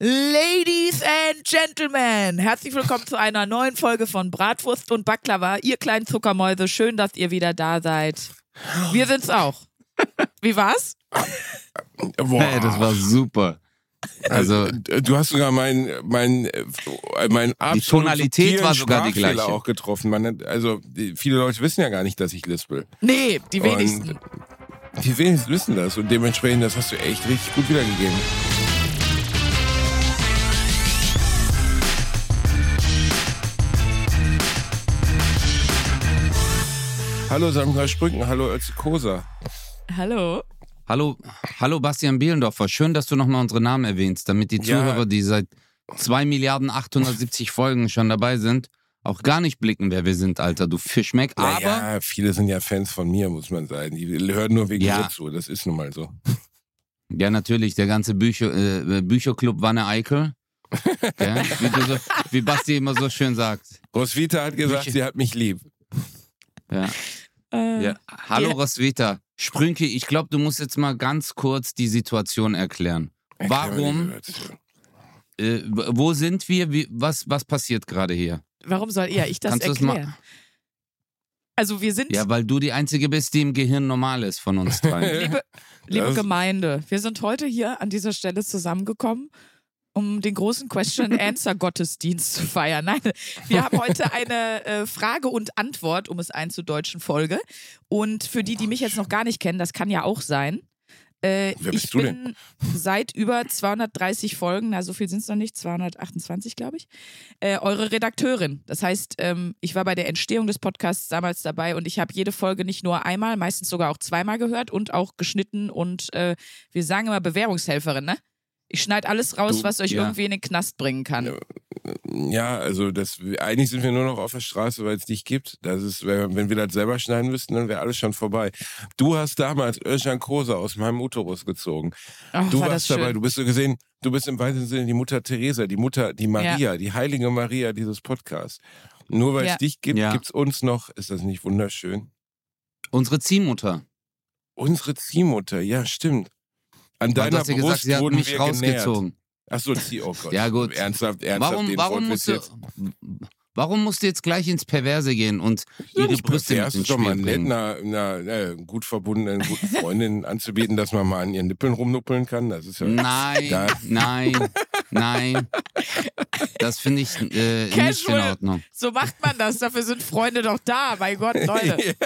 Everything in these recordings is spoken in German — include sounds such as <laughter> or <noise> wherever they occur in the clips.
Ladies and Gentlemen, herzlich willkommen zu einer neuen Folge von Bratwurst und Baklava. Ihr kleinen Zuckermäuse, schön, dass ihr wieder da seid. Wir sind's auch. Wie war's? Boah. Hey, das war super. Also, du hast sogar mein mein mein Die Tonalität war sogar die gleiche. auch getroffen. Man hat, also viele Leute wissen ja gar nicht, dass ich lispel. Nee, die wenigsten. Und die wenigsten wissen das und dementsprechend, das hast du echt richtig gut wiedergegeben. Hallo Sandra Sprücken, hallo Ötzi Kosa. Hallo. hallo, hallo Bastian Bielendorfer. Schön, dass du nochmal unsere Namen erwähnst, damit die Ja. Zuhörer, die seit 2 Milliarden 870 Folgen schon dabei sind, auch gar nicht blicken, wer wir sind, Alter, du Fischmeck. Aber ja, viele sind ja Fans von mir, muss man sagen. Die hören nur wegen Ja. mir zu, das ist nun mal so. Ja, natürlich, der ganze Bücher, äh, Bücherclub Wanne Eickel. <laughs> Ja, wie, du so, wie Basti immer so schön sagt. Roswitha hat gesagt, Bücher- sie hat mich lieb. Ja. Äh, Ja. Hallo Ja. Roswitha. Sprünke, ich glaube, du musst jetzt mal ganz kurz die Situation erklären. Warum? Äh, wo sind wir? Wie, was, was passiert gerade hier? Warum soll eher ich das Kannst du das mal- erklären? Also wir sind, Ja, weil du die Einzige bist, die im Gehirn normal ist von uns drei. liebe, liebe Gemeinde, wir sind heute hier an dieser Stelle zusammengekommen, um den großen Question-Answer-Gottesdienst zu feiern. Nein, wir haben heute eine äh, Frage und Antwort, um es einzudeutschen, Folge. Und für die, die mich jetzt noch gar nicht kennen, das kann ja auch sein. Äh, Wer bist ich du bin seit über 230 Folgen, na so viel sind es noch nicht, 228 glaube ich, äh, eure Redakteurin. Das heißt, ähm, ich war bei der Entstehung des Podcasts damals dabei und ich habe jede Folge nicht nur einmal, meistens sogar auch zweimal gehört und auch geschnitten und äh, wir sagen immer Bewährungshelferin, ne? Ich schneide alles raus, Du- was euch ja. irgendwie in den Knast bringen kann. Ja. Ja, also das, eigentlich sind wir nur noch auf der Straße, weil es dich gibt. Das ist, wenn wir das selber schneiden müssten, dann wäre alles schon vorbei. Du hast damals Özcan Kosa aus meinem Uterus gezogen. Ach, du war das warst schön. dabei, du bist so gesehen, du bist im weitesten Sinne die Mutter Teresa, die Mutter, die Maria, die heilige Maria dieses Podcasts. Nur weil Ja. es dich gibt, Ja. gibt's uns noch. Ist das nicht wunderschön? Unsere Ziehmutter. Unsere Ziehmutter, ja, stimmt. An deiner hast ja Brust gesagt, sie hat wurden mich wir genährt. rausgezogen. Ach so, Zieh, oh Gott. Ja, gut. Ernsthaft, ernsthaft. Warum, warum, musst du. Warum musst du jetzt gleich ins Perverse gehen und Ja, ihre nicht Brüste mit ins doch mal Spiel nett, einer, einer, einer gut verbundenen, guten Freundin <laughs> anzubieten, dass man mal an ihren Nippeln rumnuppeln kann. Das ist ja. Nein, Ja. nein, nein. Das finde ich äh, nicht in Casual. Ordnung. So macht man das, dafür sind Freunde doch da, mein Gott, Leute. <laughs>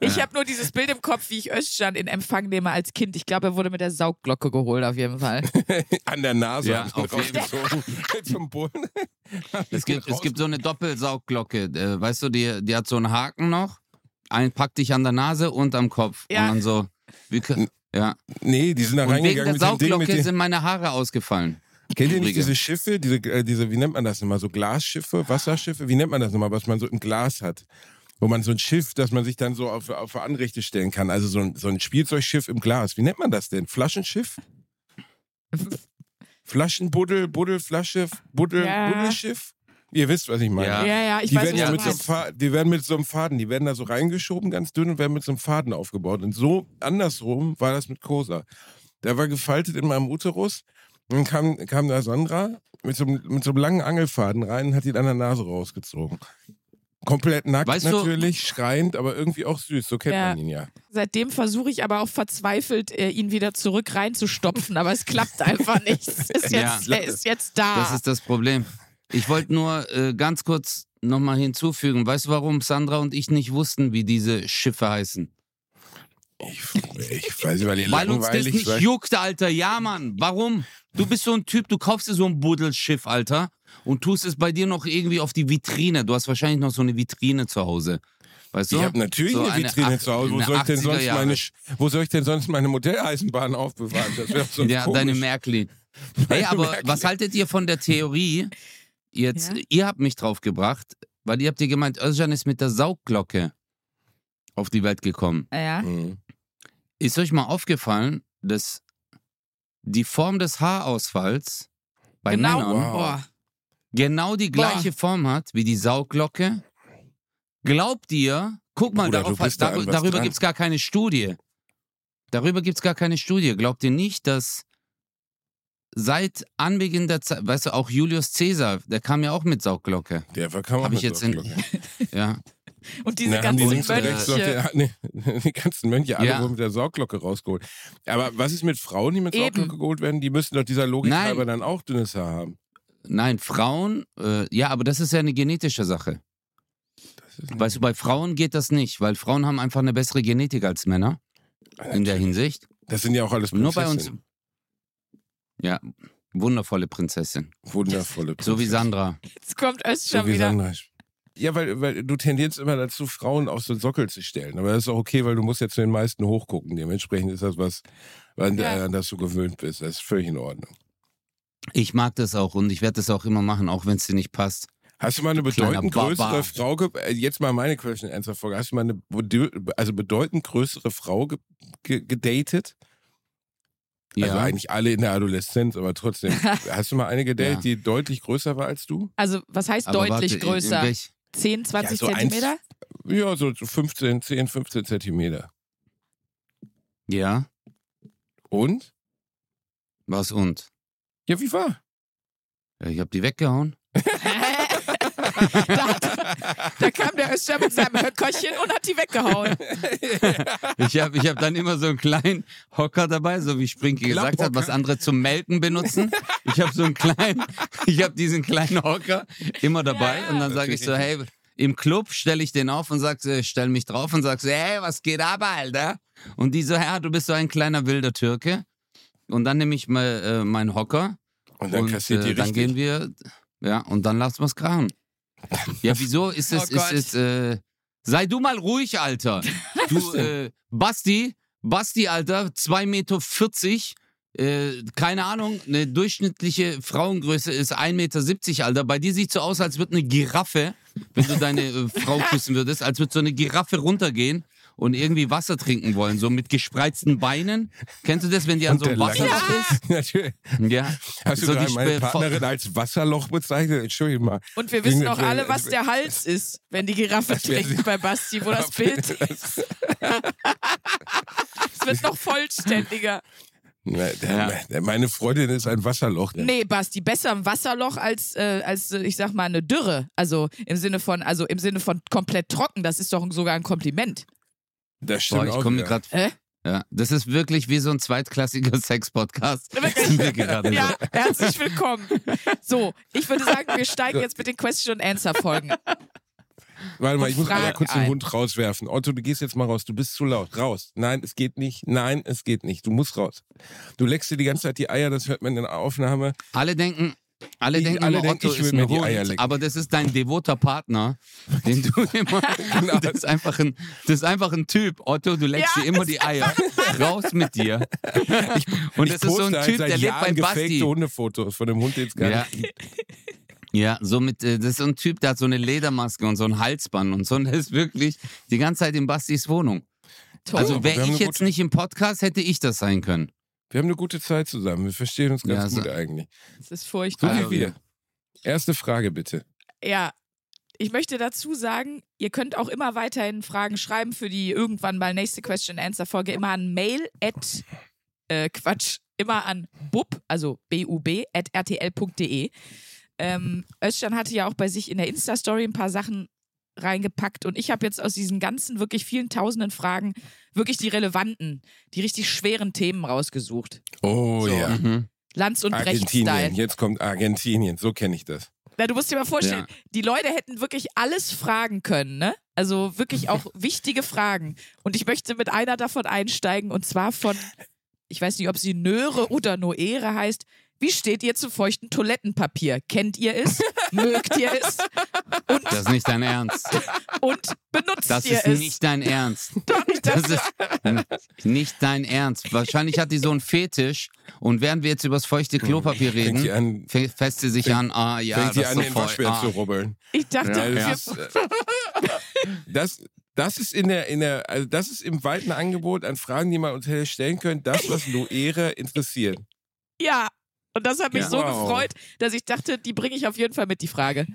Ich habe nur dieses Bild im Kopf, wie ich Özcan in Empfang nehme als Kind. Ich glaube, er wurde mit der Saugglocke geholt, auf jeden Fall. <laughs> an der Nase Ja, auf jeden rausgezogen. Zum Bullen. Es gibt, es gibt so eine Doppelsaugglocke, äh, weißt du, die, die hat so einen Haken noch. Einen packt dich an der Nase und am Kopf. Ja. Und dann so. Wie, können- ja. Nee, die sind da Und wegen reingegangen der mit dem Ding mit Saugglocke den, sind meine Haare ausgefallen. Kennt ihr nicht diese Schiffe, diese, äh, diese, wie nennt man das nochmal, so Glasschiffe, Wasserschiffe? Wie nennt man das nochmal, was man so im Glas hat? Wo man so ein Schiff, das man sich dann so auf, auf Anrichte stellen kann. Also so ein, so ein Spielzeugschiff im Glas. Wie nennt man das denn? Flaschenschiff? <laughs> Flaschenbuddel, Buddelflasche, Buddel, Ja. Buddelschiff? Ihr wisst, was ich meine. Ja. Ja, ja, ich Die weiß, werden, was ja du mit so einem. Faden, die werden mit so einem Faden, die werden da so reingeschoben, ganz dünn und werden mit so einem Faden aufgebaut. Und so andersrum war das mit Kosa. Der war gefaltet in meinem Uterus. Und dann kam, kam da Sandra mit so, einem, mit so einem langen Angelfaden rein und hat ihn an der Nase rausgezogen. Komplett nackt Weißt du- natürlich, schreiend, aber irgendwie auch süß. So kennt Ja. man ihn ja. Seitdem versuche ich aber auch verzweifelt, äh, ihn wieder zurück reinzustopfen, aber es klappt <laughs> einfach nicht. Es ist Ja. jetzt, er ist jetzt da. Das ist das Problem. Ich wollte nur äh, ganz kurz nochmal hinzufügen. Weißt du, warum Sandra und ich nicht wussten, wie diese Schiffe heißen? Ich, ich weiß nicht, weil ihr Weil uns das nicht seid. juckt, Alter. Ja, Mann. Warum? Du bist so ein Typ, du kaufst dir so ein Buddelschiff, Alter, und tust es bei dir noch irgendwie auf die Vitrine. Du hast wahrscheinlich noch so eine Vitrine zu Hause. Weißt du? Ich habe natürlich So eine Vitrine eine zu Hause. Wo soll, ich denn 80er sonst Jahre. meine, wo soll ich denn sonst meine Modelleisenbahn aufbewahren? Das wäre so ja, komisch. deine Märklin. Hey, aber Märklin. was haltet ihr von der Theorie? Jetzt, Ja? ihr habt mich drauf gebracht, weil ihr habt ihr gemeint, Özcan ist mit der Saugglocke auf die Welt gekommen. ja. Mhm. Ist euch mal aufgefallen, dass die Form des Haarausfalls bei genau. Männern Wow. Boah. genau die gleiche Form hat wie die Saugglocke? Glaubt ihr, guck mal, Bruder, darauf, da darüber gibt es gar keine Studie. Darüber gibt es gar keine Studie. Glaubt ihr nicht, dass seit Anbeginn der Zeit, weißt du, auch Julius Caesar, der kam ja auch mit Saugglocke. Der verkam auch Hab ich mit jetzt in, Saugglocke. ja. <laughs> Und diese Na, die ganzen noch Mönche. die, nee, <laughs> die ganzen Mönche alle Ja. wurden mit der Saugglocke rausgeholt. Aber was ist mit Frauen, die mit Eben. Saugglocke geholt werden? Die müssen doch dieser Logik Nein. halber dann auch dünnes Haar haben. Nein, Frauen, äh, ja, aber das ist ja eine genetische Sache. Weißt du, bei Frauen geht das nicht, weil Frauen haben einfach eine bessere Genetik als Männer in der Hinsicht. Das sind ja auch alles Nur bei uns. Ja, wundervolle Prinzessin. Wundervolle So wie. Sandra. Jetzt kommt Özcan So wie wieder. Sandra. Ja, weil, weil du tendierst immer dazu, Frauen auf so einen Sockel zu stellen. Aber das ist auch okay, weil du musst ja zu den meisten hochgucken. Dementsprechend ist das was, an, Ja. an das du gewöhnt bist. Das ist völlig in Ordnung. Ich mag das auch und ich werde das auch immer machen, auch wenn es dir nicht passt. Hast du mal eine bedeutend größere Frau, ge äh, jetzt mal meine Question Frage, hast du mal eine also bedeutend größere Frau ge ge gedatet? Ja, Also eigentlich alle in der Adoleszenz, aber trotzdem. <laughs> hast du mal eine gedatet, Ja. die deutlich größer war als du? Also, was heißt aber deutlich warte, in- in größer? welch- 10, 20 Ja, so eins- Zentimeter? Ja, so so 15, 10, 15 Zentimeter. Ja, Und? was und? Ja, wie war? Ja, ich habe die weggehauen. <laughs> <laughs> da, da kam der Özcan mit seinem Höckerchen und hat die weggehauen. <laughs> Ich habe ich hab dann immer so einen kleinen Hocker dabei, so wie Sprinky gesagt hat, was andere zum Melken benutzen. Ich habe so einen kleinen, <laughs> ich habe diesen kleinen Hocker immer dabei Ja. und dann sage ich so, hey, im Club stelle ich den auf und sag, so, stell mich drauf und sag so, hey, was geht ab, Alter? Und die so, ja, du bist so ein kleiner wilder Türke. Und dann nehme ich mal äh, meinen Hocker Und dann und kassiert die äh, dann richtig. gehen wir, ja, und dann lassen wir es krachen. Ja, wieso ist es, Oh ist es, äh, sei du mal ruhig, Alter. <laughs> Du, äh, Basti, Basti, Alter, 2,40 Meter, äh, keine Ahnung, eine durchschnittliche Frauengröße ist 1,70 Meter, Alter. Bei dir sieht so aus, als würde eine Giraffe, wenn du deine äh, Frau küssen würdest, als würde so eine Giraffe runtergehen und irgendwie Wasser trinken wollen, so mit gespreizten Beinen. Kennst du das, wenn die an Und so einem Wasserloch Lachen. ist? Natürlich. Ja. Hast du So gerade die meine Partnerin als Wasserloch bezeichnet? Entschuldigung mal. Und wir wissen auch alle, was äh, der Hals ist, wenn die Giraffe <laughs> trinkt bei Basti, wo das <laughs> Bild ist. Es wird noch vollständiger. Na, der, der, meine Freundin ist ein Wasserloch. Nee, Basti, besser ein Wasserloch als, äh, als äh, ich sag mal, eine Dürre. Also im Sinne von, also im Sinne von komplett trocken, das ist doch sogar ein Kompliment. Das Boah, stimmt ich auch komme mir gerade Hä? Ja, das ist wirklich wie so ein zweitklassiger <laughs> Sex-Podcast. Wirklich? Sind wir gerade so. Ja, herzlich willkommen. So, ich würde sagen, wir steigen jetzt mit den Question-Answer-Folgen. Warte mal, ich muss mal Frag kurz den. Hund rauswerfen. Otto, du gehst jetzt mal raus. Du bist zu laut. Raus. Nein, es geht nicht. Nein, es geht nicht. Du musst raus. Du leckst dir die ganze Zeit die Eier, das hört man in der Aufnahme. Alle denken, alle Ich- denken alle immer, denken, Otto ich ist mir ein die Eier lecken. aber das ist dein devoter Partner, den du <laughs> immer, Genau. das ist einfach ein, das ist einfach ein Typ. Otto, du leckst Ja, dir immer die Eier. Raus mit dir. <laughs> Und das ist so ein halt Typ, der lebt bei Basti. Hundefotos von dem Hund, den es gar Ja. nicht. Ja, so mit, äh, das ist so ein Typ, der hat so eine Ledermaske und so ein Halsband und so. Und der ist wirklich die ganze Zeit in Bastis Wohnung. Toll. Also wäre ich jetzt nicht im Podcast, hätte ich das sein können. Wir haben eine gute Zeit zusammen. Wir verstehen uns ganz Ja, so- gut eigentlich. das ist So furchtbar. Also, wie wir. Erste Frage bitte. Ja, ich möchte dazu sagen, ihr könnt auch immer weiterhin Fragen schreiben für die irgendwann mal nächste Question-Answer-Folge. Immer an mail at, äh, Quatsch, immer an bub, also B-U-B, at rtl.de. Ähm, Özcan hatte ja auch bei sich in der Insta-Story ein paar Sachen reingepackt und ich habe jetzt aus diesen ganzen wirklich vielen tausenden Fragen wirklich die relevanten, die richtig schweren Themen rausgesucht. Oh So. ja. Mhm. Lanz und. Argentinien. Jetzt kommt Argentinien. So kenne ich das. Na, du musst dir mal vorstellen, die Leute hätten wirklich alles fragen können, ne? Also wirklich <laughs> auch wichtige Fragen. Und ich möchte mit einer davon einsteigen und zwar von, ich weiß nicht, ob sie Nöre oder Noere heißt. Wie steht ihr zu feuchten Toilettenpapier? Kennt ihr es? Mögt ihr es? Und, Das ist nicht dein Ernst. und benutzt Das ihr ist es? nicht dein Ernst. <laughs> Doch, Das ist nicht dein Ernst. Wahrscheinlich hat die so einen Fetisch und während wir jetzt über das feuchte Klopapier Fängt die reden, an, fä- fässt sie sich an, ah ja, fängt das an ist den so voll. Zu Ah. rubbeln. ich dachte, Ja, das, ist, äh, das, das ist in der, in der, also das ist im weiten Angebot an Fragen, die man uns hätte stellen können, das, was Noere interessiert. ja. Und das hat mich Ja. so Wow. gefreut, dass ich dachte, die bringe ich auf jeden Fall mit, die Frage.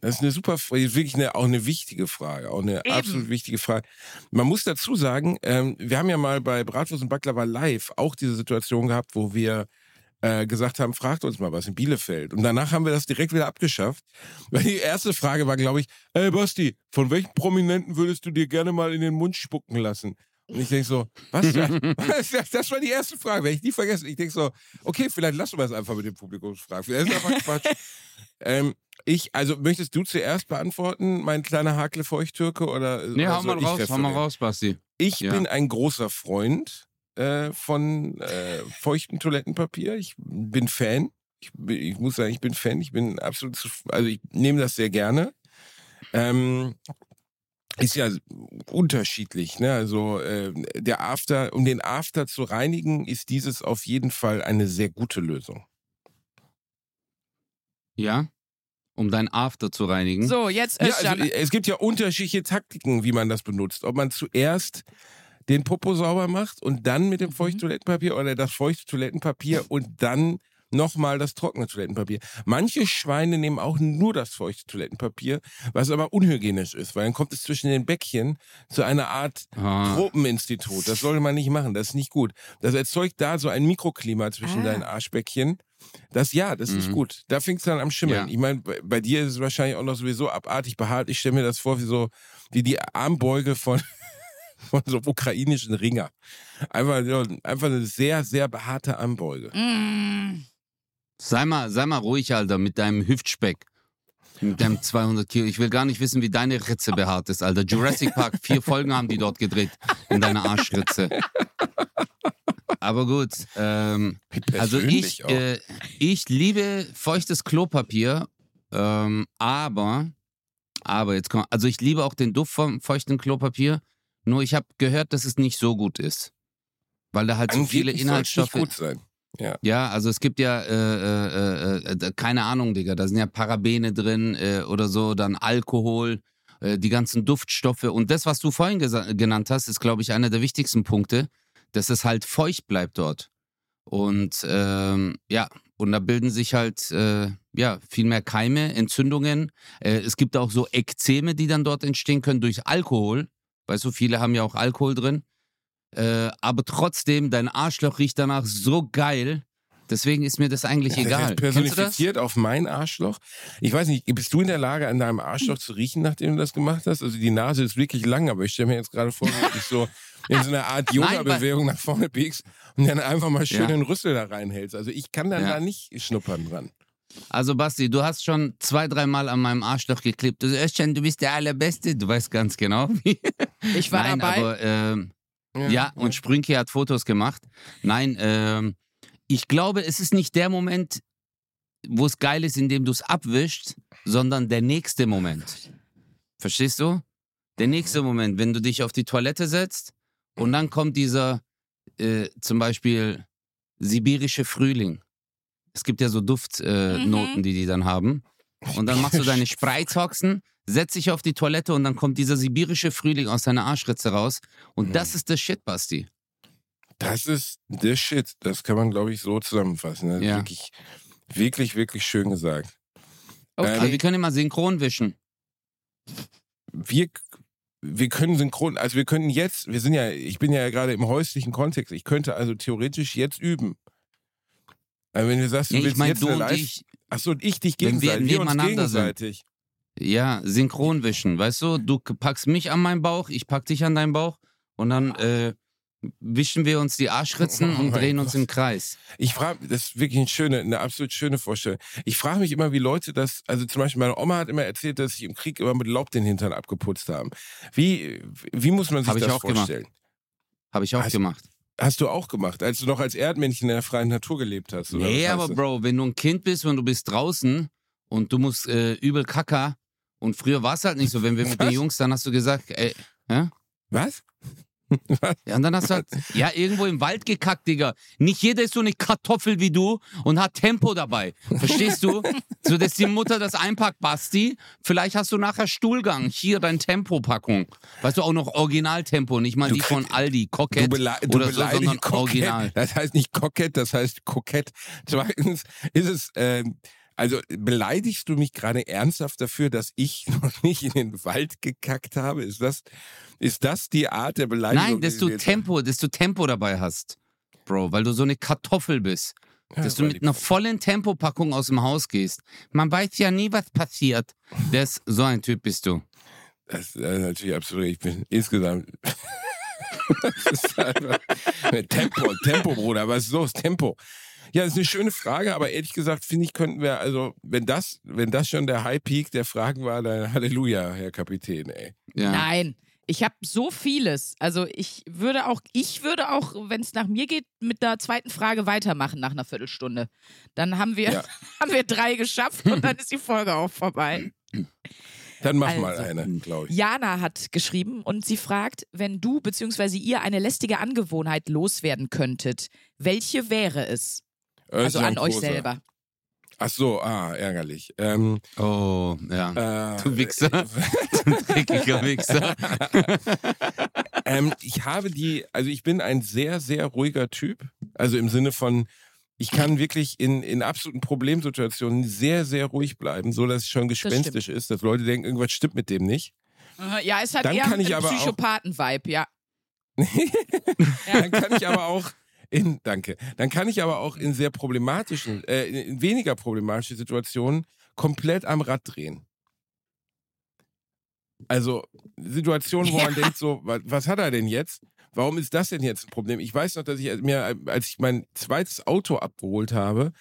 Das ist eine super Frage, wirklich eine, auch eine wichtige Frage, auch eine Eben. absolut wichtige Frage. Man muss dazu sagen, ähm, wir haben ja mal bei Bratwurst und Baklava live auch diese Situation gehabt, wo wir äh, gesagt haben, fragt uns mal was in Bielefeld. Und danach haben wir das direkt wieder abgeschafft. Weil die erste Frage war, glaube ich, ey Basti, von welchen Prominenten würdest du dir gerne mal in den Mund spucken lassen? Und ich denke so, was? das war die erste Frage, werde ich nie vergessen. Ich denke so, okay, vielleicht lassen wir es einfach mit dem Publikumsfragen. Das ist einfach Quatsch. <laughs> ähm, ich, also möchtest du zuerst beantworten, mein kleiner Hakle Feuchttürke oder? Nee, oder hau mal raus, hau mal raus, Basti. Ich Ja. bin ein großer Freund äh, von äh, feuchtem Toilettenpapier. Ich bin Fan. Ich, ich muss sagen, ich bin Fan. Ich bin absolut, also ich nehme das sehr gerne. Ähm, ist ja unterschiedlich, ne? Also äh, der After, um den After zu reinigen, ist dieses auf jeden Fall eine sehr gute Lösung. Ja? Um dein After zu reinigen. So, jetzt Ja, also, es gibt ja unterschiedliche Taktiken, wie man das benutzt. Ob man zuerst den Popo sauber macht und dann mit dem Mhm. feuchten Toilettenpapier oder das feuchte Toilettenpapier und dann nochmal das trockene Toilettenpapier. Manche Schweine nehmen auch nur das feuchte Toilettenpapier, was aber unhygienisch ist, weil dann kommt es zwischen den Bäckchen zu einer Art Ah. Tropeninstitut. Das sollte man nicht machen, das ist nicht gut. Das erzeugt da so ein Mikroklima zwischen Ah. deinen Arschbäckchen. Das ja, das ist nicht Mhm. gut. Da fängt es dann am Schimmeln. Ja. Ich meine, bei, bei dir ist es wahrscheinlich auch noch sowieso abartig behaart. Ich stelle mir das vor wie so wie die Armbeuge von <laughs> von so ukrainischen Ringer. Einfach, einfach eine sehr, sehr behaarte Armbeuge. Mm. Sei mal, sei mal ruhig, Alter, mit deinem Hüftspeck. Mit deinem 200 Kilo. Ich will gar nicht wissen, wie deine Ritze behaart ist, Alter. Jurassic Park, vier Folgen haben die dort gedreht. In deiner Arschritze. Aber gut. Ähm, also ich, äh, ich liebe feuchtes Klopapier, ähm, aber, aber jetzt kommt, also ich liebe auch den Duft vom feuchten Klopapier. Nur ich habe gehört, dass es nicht so gut ist. Weil da halt so viele Angeblich nicht Inhaltsstoffe. gut sein. Ja, also es gibt ja, äh, äh, äh, keine Ahnung, Digga, da sind ja Parabene drin äh, oder so, dann Alkohol, äh, die ganzen Duftstoffe. Und das, was du vorhin genannt hast, ist, glaube ich, einer der wichtigsten Punkte, dass es halt feucht bleibt dort. Und ähm, ja, und da bilden sich halt äh, ja viel mehr Keime, Entzündungen. Äh, es gibt auch so Ekzeme, die dann dort entstehen können durch Alkohol. Weißt du, viele haben ja auch Alkohol drin. Äh, aber trotzdem, dein Arschloch riecht danach so geil. Deswegen ist mir das eigentlich Das egal. das? personifiziert auf mein Arschloch. Ich weiß nicht, bist du in der Lage, an deinem Arschloch zu riechen, nachdem du das gemacht hast? Also die Nase ist wirklich lang, aber ich stelle mir jetzt gerade vor, du dich so in so einer Art Yoga-Bewegung nach vorne biegst und dann einfach mal schön Ja. den Rüssel da reinhältst. Also ich kann dann Ja. da nicht schnuppern dran. Also Basti, du hast schon zwei, dreimal an meinem Arschloch geklebt. Du schon, du bist der Allerbeste. Du weißt ganz genau. wie. Ich war Nein, dabei. aber ähm, ja, und Sprünki hat Fotos gemacht. Nein, ähm, ich glaube, es ist nicht der Moment, wo es geil ist, in dem du es abwischst, sondern der nächste Moment. Verstehst du? Der nächste Moment, wenn du dich auf die Toilette setzt und dann kommt dieser, äh, zum Beispiel, sibirische Frühling. Es gibt ja so Duftnoten, äh, Mhm. Die die dann haben. Und dann machst du deine Spreizhoxen, setzt dich auf die Toilette und dann kommt dieser sibirische Frühling aus deiner Arschritze raus. Und Mhm. das ist das Shit, Basti. Das ist the shit. Das kann man, glaube ich, so zusammenfassen. Das ist Ja. Wirklich, wirklich, wirklich schön gesagt. Okay. Also wir können immer synchron wischen. wir, wir können synchron, also wir können jetzt, wir sind ja, ich bin ja gerade im häuslichen Kontext, ich könnte also theoretisch jetzt üben. Aber wenn du sagst, du ich willst meine, jetzt du eine Live, ich, achso, und ich dich Wenn wir gegenseitig, wir, uns nebeneinander sind. Ja, synchron wischen. Weißt du, du packst mich an meinen Bauch, ich pack dich an deinen Bauch und dann äh, wischen wir uns die Arschritzen Oh und drehen uns Gott. im Kreis. Ich frage, das ist wirklich eine schöne, eine absolut schöne Vorstellung. Ich frage mich immer, wie Leute das, also zum Beispiel meine Oma hat immer erzählt, dass sie im Krieg immer mit Laub den Hintern abgeputzt haben. Wie, wie muss man sich Hab ich das auch gemacht. vorstellen? Habe ich auch Also, gemacht. Hast du auch gemacht, als du noch als Erdmännchen in der freien Natur gelebt hast? Oder Nee, aber? Bro, wenn du ein Kind bist und du bist draußen und du musst äh, übel kacker und früher war es halt nicht so, wenn wir mit den Was? Jungs, dann hast du gesagt, ey, hä? <laughs> Was? Ja, und dann hast du halt, ja, irgendwo im Wald gekackt, Digga. Nicht jeder ist so eine Kartoffel wie du und hat Tempo dabei. Verstehst du? <laughs> So, dass die Mutter das einpackt, Basti. Vielleicht hast du nachher Stuhlgang. Hier dein Tempopackung. Weißt du, auch noch Originaltempo, nicht mal Du die von Aldi, Du, Cocket bele du oder so, beleidigst sondern kokett. Original. Das heißt nicht kokett, das heißt kokett. Zweitens ist es, ähm, also beleidigst du mich gerade ernsthaft dafür, dass ich <laughs> noch nicht in den Wald gekackt habe? Ist das, ist das die Art der Beleidigung? Nein, dass du Tempo, dass du Tempo dabei hast. Bro, weil du so eine Kartoffel bist. Ja, dass du war mit einer vollen Tempopackung aus dem Haus gehst. Man weiß ja nie, was passiert. <laughs> Das, so ein Typ bist du. Das ist äh, natürlich absolut. Ich bin insgesamt. <laughs> das ist einfach Tempo, Tempo, Bruder. Was ist los? Tempo. Ja, das ist eine schöne Frage, aber ehrlich gesagt finde ich, könnten wir, also, wenn das, wenn das schon der High Peak der Fragen war, dann Halleluja, Herr Kapitän, ey. Ja. Nein. Ich habe so vieles. Also ich würde auch, ich würde auch, wenn es nach mir geht, mit der zweiten Frage weitermachen nach einer Viertelstunde. Dann haben wir, Ja. <laughs> haben wir drei geschafft und dann ist die Folge auch vorbei. Dann mach mal Also, eine, glaube ich. Jana hat geschrieben und sie fragt, wenn du bzw. ihr eine lästige Angewohnheit loswerden könntet, welche wäre es? Also an euch selber. Ach so, ah, ärgerlich. Ähm, Oh, ja. äh, Du Wichser. <laughs> Dreckiger Wichser. <laughs> ähm, ich habe die, also ich bin ein sehr, sehr ruhiger Typ. Also im Sinne von, ich kann wirklich in, in absoluten Problemsituationen sehr, sehr ruhig bleiben, so dass es schon gespenstisch ist, dass Leute denken, irgendwas stimmt mit dem nicht. Ja, es hat Dann eher einen Psychopathen-Vibe, <laughs> ja. Dann kann ich aber auch in, danke, dann kann ich aber auch in sehr problematischen, äh, in, weniger problematischen Situationen komplett am Rad drehen. Also Situationen, wo man denkt so, was, was hat er denn jetzt? Warum ist das denn jetzt ein Problem? Ich weiß noch, dass ich mir, als ich mein zweites Auto abgeholt habe,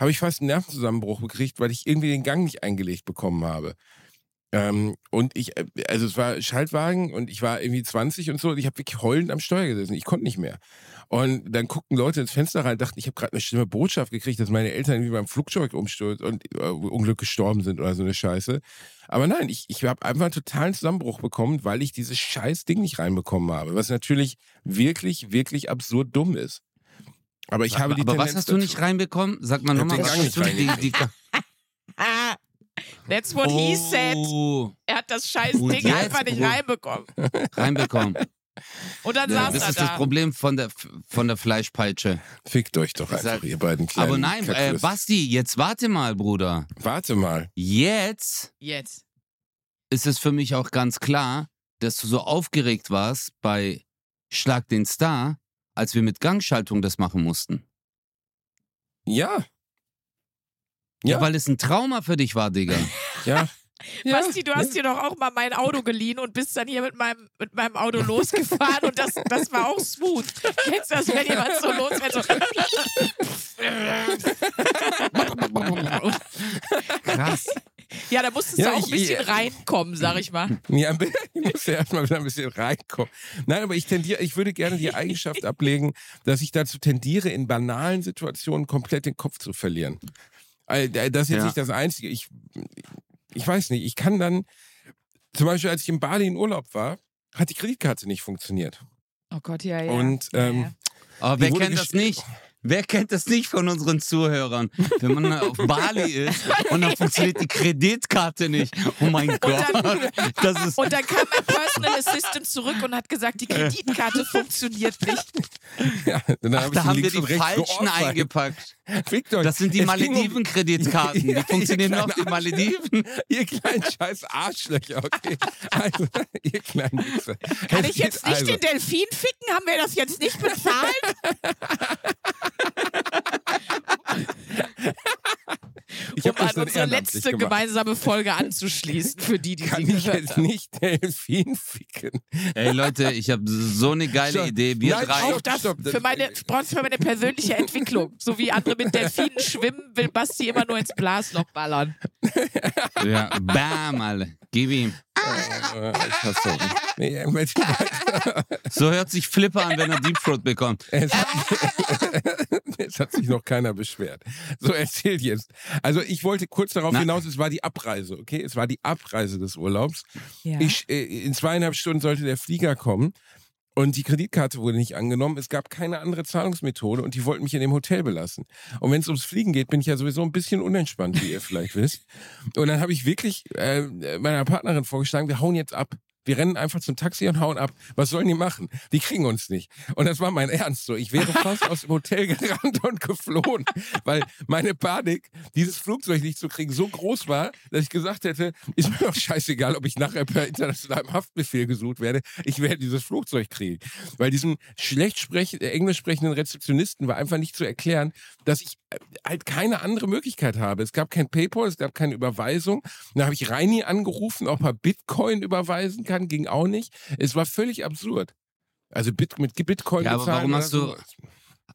habe ich fast einen Nervenzusammenbruch gekriegt, weil ich irgendwie den Gang nicht eingelegt bekommen habe. Ähm, und ich, äh, also es war Schaltwagen und ich war irgendwie 20 und so und ich habe wirklich heulend am Steuer gesessen. Ich konnte nicht mehr. Und dann guckten Leute ins Fenster rein und dachten, ich habe gerade eine schlimme Botschaft gekriegt, dass meine Eltern irgendwie beim Flugzeug umsturz und äh, Unglück gestorben sind oder so eine Scheiße. Aber nein, ich, ich habe einfach einen totalen Zusammenbruch bekommen, weil ich dieses scheiß Ding nicht reinbekommen habe. Was natürlich wirklich, wirklich absurd dumm ist. Aber ich habe die Aber was Tendenz hast du nicht reinbekommen? Sag mal nochmal, was hast du nicht die, die, Ah, that's what he said. Oh, Er hat das scheiß Ding einfach nicht reinbekommen. reinbekommen. Und dann Ja, saß das er ist da. das Problem von der, von der Fleischpeitsche. Fickt euch doch Sag- einfach, ihr beiden kleinen Aber nein, äh. Basti, jetzt warte mal, Bruder. Warte mal. Jetzt Jetzt. ist es für mich auch ganz klar, dass du so aufgeregt warst bei Schlag den Star, als wir mit Gangschaltung das machen mussten. Ja. Ja, Ja. weil es ein Trauma für dich war, Digga. Ja. Ja. Basti, du hast dir doch auch mal mein Auto geliehen und bist dann hier mit meinem, mit meinem Auto losgefahren und das, das war auch smooth. Kennst du das, wenn jemand so losfährt? So. Krass. Ja, da musstest Ja, du auch ein ich- bisschen ich- reinkommen, sag ich mal. Ja, <laughs> ich muss ja erstmal wieder ein bisschen reinkommen. Nein, aber ich tendiere, ich würde gerne die Eigenschaft ablegen, dass ich dazu tendiere, in banalen Situationen komplett den Kopf zu verlieren. Äh, Das ist jetzt Ja. nicht das Einzige. Ich, ich weiß nicht, ich kann dann, zum Beispiel als ich in Bali in Urlaub war, hat die Kreditkarte nicht funktioniert. Oh Gott, ja, ja. Und ähm, ja. Aber Die wer kennt das nicht? Wer kennt das nicht von unseren Zuhörern? Wenn man auf Bali ist und dann funktioniert die Kreditkarte nicht. Oh mein Gott. Das ist. Und dann kam mein Personal Assistant zurück und hat gesagt, die Kreditkarte funktioniert nicht. ja, dann Ach, hab da haben wir die und falschen eingepackt. Fickt euch. Das sind die ging um- Malediven-Kreditkarten. Die funktionieren nur auf den Malediven. <laughs> Ihr kleinen scheiß Arschlöcher, okay. Also, ihr kleinen Wichser. Kann ich jetzt nicht also, den Delfin ficken? Haben wir das jetzt nicht bezahlt? <laughs> Ich um an unsere letzte gemacht. gemeinsame Folge <laughs> anzuschließen, für die, die Kann sie ich jetzt haben. nicht Delfin ficken? Ey Leute, ich habe so eine geile Stopp. Idee. Wir Nein, drei. Auch das Stopp, für meine, brauchst du für meine persönliche Entwicklung. So wie andere mit Delfinen <laughs> schwimmen, will Basti immer nur ins Blasloch ballern. Ja, bam, alle. Gib ihm. Äh, ich hasse ihn. Nee, mit- So hört sich Flipper an, wenn er Deep Throat bekommt. es, hat, <laughs> es hat sich noch keiner beschwert. So, erzählt jetzt. Also ich wollte kurz darauf Na. hinaus, es war die Abreise, okay? Es war die Abreise des Urlaubs. Ja. Ich, äh, in zweieinhalb Stunden sollte der Flieger kommen und die Kreditkarte wurde nicht angenommen. Es gab keine andere Zahlungsmethode und die wollten mich in dem Hotel belassen. Und wenn es ums Fliegen geht, bin ich ja sowieso ein bisschen unentspannt, wie ihr vielleicht <laughs> wisst. Und dann habe ich wirklich äh, meiner Partnerin vorgeschlagen, wir hauen jetzt ab. Wir rennen einfach zum Taxi und hauen ab. Was sollen die machen? Die kriegen uns nicht. Und das war mein Ernst so. Ich wäre <laughs> fast aus dem Hotel gerannt und geflohen, weil meine Panik, dieses Flugzeug nicht zu kriegen, so groß war, dass ich gesagt hätte, ist mir doch scheißegal, ob ich nachher per internationalem Haftbefehl gesucht werde. Ich werde dieses Flugzeug kriegen. Weil diesem schlecht sprech englisch sprechenden Rezeptionisten war einfach nicht zu erklären, dass ich äh, halt keine andere Möglichkeit habe. Es gab kein PayPal, es gab keine Überweisung. Dann habe ich Reini angerufen, ob er Bitcoin überweisen kann, ging auch nicht. Es war völlig absurd. Also Bit mit Bitcoin Ja, aber warum hast du-.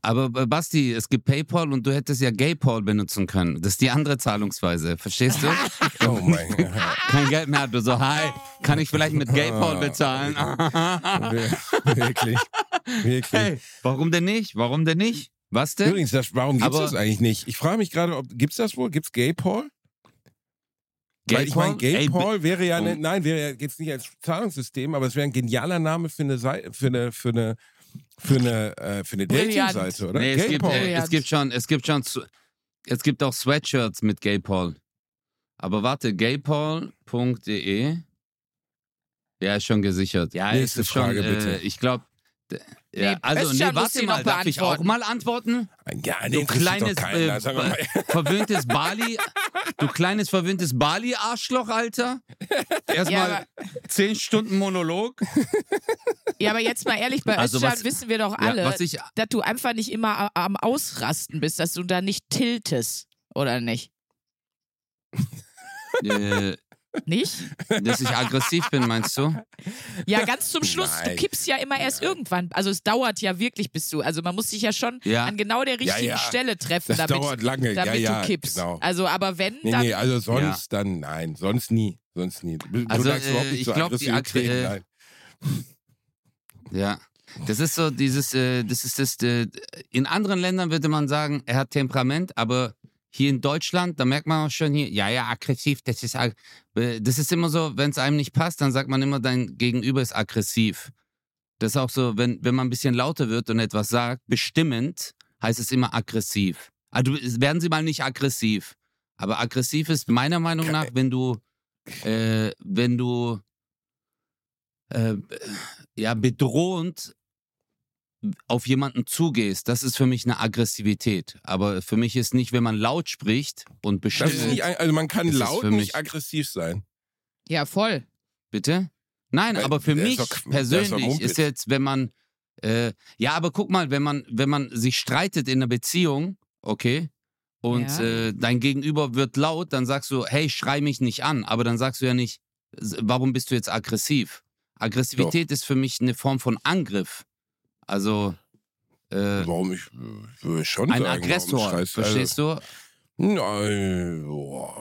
Aber Basti, es gibt PayPal und du hättest ja GayPal benutzen können. Das ist die andere Zahlungsweise. Verstehst du? <laughs> Oh mein Gott. <laughs> Kein Geld mehr. Du so, hi, kann ich vielleicht mit GayPal bezahlen? <laughs> Wirklich. Wirklich. hey, warum denn nicht? Warum denn nicht? Was denn? Übrigens, das, warum gibt es das eigentlich nicht? Ich frage mich gerade, ob gibt es das wohl? Gibt es Gay Paul? Weil ich meine, Gay Ey, Paul wäre ja, ne, nein, wäre ja jetzt nicht als Zahlungssystem, aber es wäre ein genialer Name für eine Seite, für eine, für eine, für eine, äh, für eine. Dating-Seite, oder? Nee, es Gay gibt, Paul. äh, es gibt schon, es gibt schon, es gibt auch Sweatshirts mit GayPaul. Aber warte, gaypaul.de. Ja, ist schon gesichert. Ja, Nächste ist schon, Frage, äh, bitte. Ich glaube, ja, Nee, also, nee, muss warte mal, noch darf ich auch mal antworten? Ja, nee, Du kleines, doch keiner, äh, <laughs> verwöhntes Bali, du kleines verwöhntes Bali-Arschloch, Alter. Erstmal Ja, zehn Stunden Monolog. <laughs> Ja, aber jetzt mal ehrlich, bei Also Özcan was- wissen wir doch Ja, alle, was ich, dass du einfach nicht immer am Ausrasten bist, dass du da nicht tiltest, oder nicht? äh, Nicht? dass ich aggressiv bin, meinst du? Ja, ganz zum Schluss. Nein. Du kippst ja immer erst irgendwann. Also es dauert ja wirklich, bis du. Also man muss dich ja schon Ja. an genau der Ja, richtigen ja. Stelle treffen, Das damit, dauert lange, ja, damit ja, du kippst. genau. Also, aber wenn, Nee, dann. nee, also sonst dann, nein, sonst nie, sonst nie. Du Also, sagst äh, überhaupt nicht ich so glaub, die Aggressivität, Aggre- äh, nein. Ja. Das ist so dieses, äh, das ist das, äh, in anderen Ländern würde man sagen, er hat Temperament, aber hier in Deutschland, da merkt man auch schon hier, ja, ja, aggressiv, das ist, ag- äh, das ist immer so, wenn es einem nicht passt, dann sagt man immer, dein Gegenüber ist aggressiv. Das ist auch so, wenn, wenn man ein bisschen lauter wird und etwas sagt, bestimmend, heißt es immer aggressiv. Also werden Sie mal nicht aggressiv. Aber aggressiv ist meiner Meinung nach, wenn du, <laughs> äh, wenn du äh, ja, bedrohend auf jemanden zugehst, das ist für mich eine Aggressivität. Aber für mich ist nicht, wenn man laut spricht und Das ist bestimmt. also man kann ist laut für nicht aggressiv sein. Ja, voll. Bitte? Nein, Weil aber für ist mich doch- ist doch persönlich Mumpitz. ist jetzt, wenn man, äh, ja, aber guck mal, wenn man, wenn man sich streitet in einer Beziehung, okay, und Ja. äh, dein Gegenüber wird laut, dann sagst du, hey, schrei mich nicht an, aber dann sagst du ja nicht, warum bist du jetzt aggressiv? Aggressivität ist für mich eine Form von Angriff. Also äh, Warum ich, ich würde schon ein sagen, Aggressor, schreist du- verstehst du? Nein,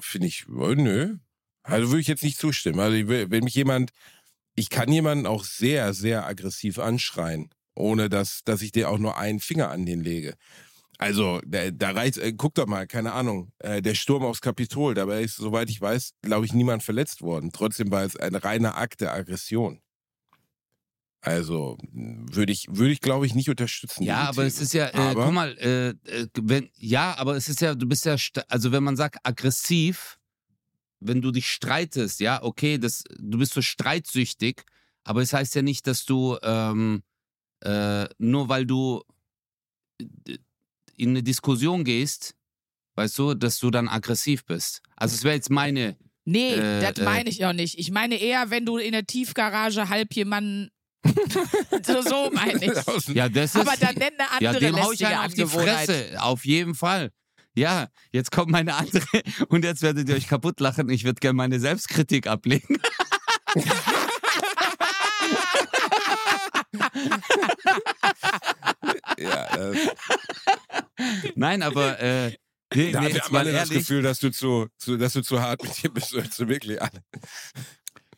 finde ich, äh, nö. Also würde ich jetzt nicht zustimmen. Also wenn mich jemand, ich kann jemanden auch sehr, sehr aggressiv anschreien, ohne dass, dass ich dir auch nur einen Finger an den lege. Also, da, da reicht, äh, guck doch mal, keine Ahnung, äh, der Sturm aufs Kapitol, dabei ist, soweit ich weiß, glaube ich, niemand verletzt worden. Trotzdem war es ein reiner Akt der Aggression. Also, würde ich, würde ich, glaube ich, nicht unterstützen. Ja, aber es These. ist ja, äh, Aber- guck mal, äh, äh, wenn, ja, aber es ist ja, du bist ja, also wenn man sagt aggressiv, wenn du dich streitest, ja, okay, das, du bist so streitsüchtig, aber es heißt ja nicht, dass du, ähm, äh, nur weil du äh, in eine Diskussion gehst, weißt du, dass du dann aggressiv bist. Also es wäre jetzt meine, Nee, Äh, das äh. meine ich auch nicht. Ich meine eher, wenn du in der Tiefgarage halb jemanden. <laughs> so, so meine ich. Ja, das ist, Aber dann nenn eine ja, andere dem hau ich lästige einen auf die. Fresse, auf jeden Fall. Ja, jetzt kommt meine andere <laughs> und jetzt werdet ihr euch kaputt lachen. Ich würde gerne meine Selbstkritik ablegen. <laughs> ja, das, Nein, aber äh, nee, Da nee, wir jetzt haben mal alle das. Gefühl, dass du zu, zu, dass du zu hart mit dir bist, also wirklich alle.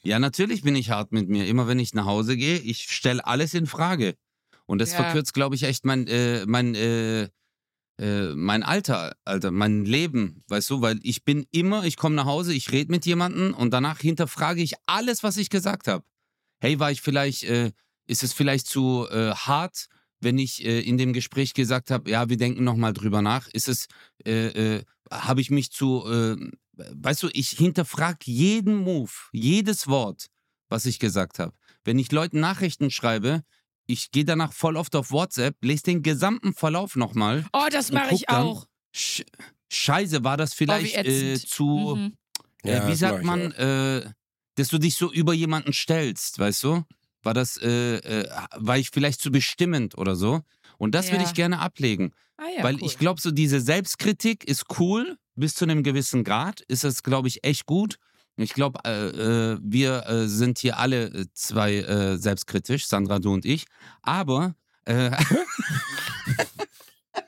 Ja, natürlich bin ich hart mit mir. Immer wenn ich nach Hause gehe, ich stelle alles in Frage. Und das Ja. verkürzt, glaube ich, echt mein, äh, mein, äh, äh, mein Alter, Alter, mein Leben, weißt du, weil ich bin immer, ich komme nach Hause, ich rede mit jemandem und danach hinterfrage ich alles, was ich gesagt habe. Hey, war ich vielleicht, äh, ist es vielleicht zu äh, hart, wenn ich äh, in dem Gespräch gesagt habe, ja, wir denken nochmal drüber nach? Ist es, äh, äh, habe ich mich zu, weißt du, ich hinterfrage jeden Move, jedes Wort. was ich gesagt habe. Wenn ich Leuten Nachrichten schreibe, ich gehe danach voll oft auf WhatsApp, lese den gesamten Verlauf nochmal. Oh, das mache ich auch. Sch Scheiße, war das Oh, vielleicht äh, ätzend. zu, Mhm. äh, Ja, wie sagt man, äh, dass du dich so über jemanden stellst, weißt du? War das, äh, äh, war ich vielleicht zu bestimmend oder so? Und das würde Ja. ich gerne ablegen. Ah, ja, Weil cool. ich glaube, so diese Selbstkritik ist cool, bis zu einem gewissen Grad ist das, glaube ich, echt gut. Ich glaube, äh, äh, wir äh, sind hier alle äh, zwei äh, selbstkritisch, Sandra, du und ich. Aber, <laughs>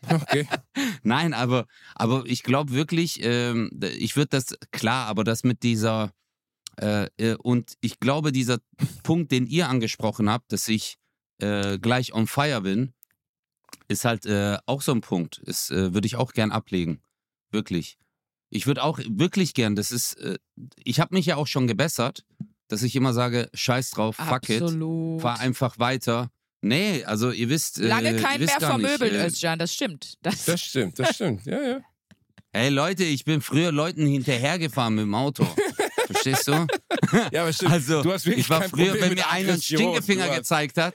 Okay. nein, aber, aber ich glaube wirklich, ähm, ich würde das, klar, aber das mit dieser, und ich glaube, dieser Punkt, den ihr angesprochen habt, dass ich gleich on fire bin, ist halt auch so ein Punkt. Ist, würde ich auch gern ablegen. Wirklich. Ich würde auch wirklich gern, das ist, äh, ich habe mich ja auch schon gebessert, dass ich immer sage, scheiß drauf, fuck it, Absolut. fahr einfach weiter. Nee, also ihr wisst. Äh, Lange ihr kein wisst mehr gar nicht, vermöbelt, äh, Özcan, das stimmt. Das, Das stimmt, das stimmt. Ja, ja. <laughs> Ey Leute, ich bin früher Leuten hinterhergefahren mit dem Auto. <laughs> Verstehst du? Ja, aber stimmt. Also, du hast wirklich ich war kein früher, Problem wenn mir einer einen. Stinkefinger gezeigt hat.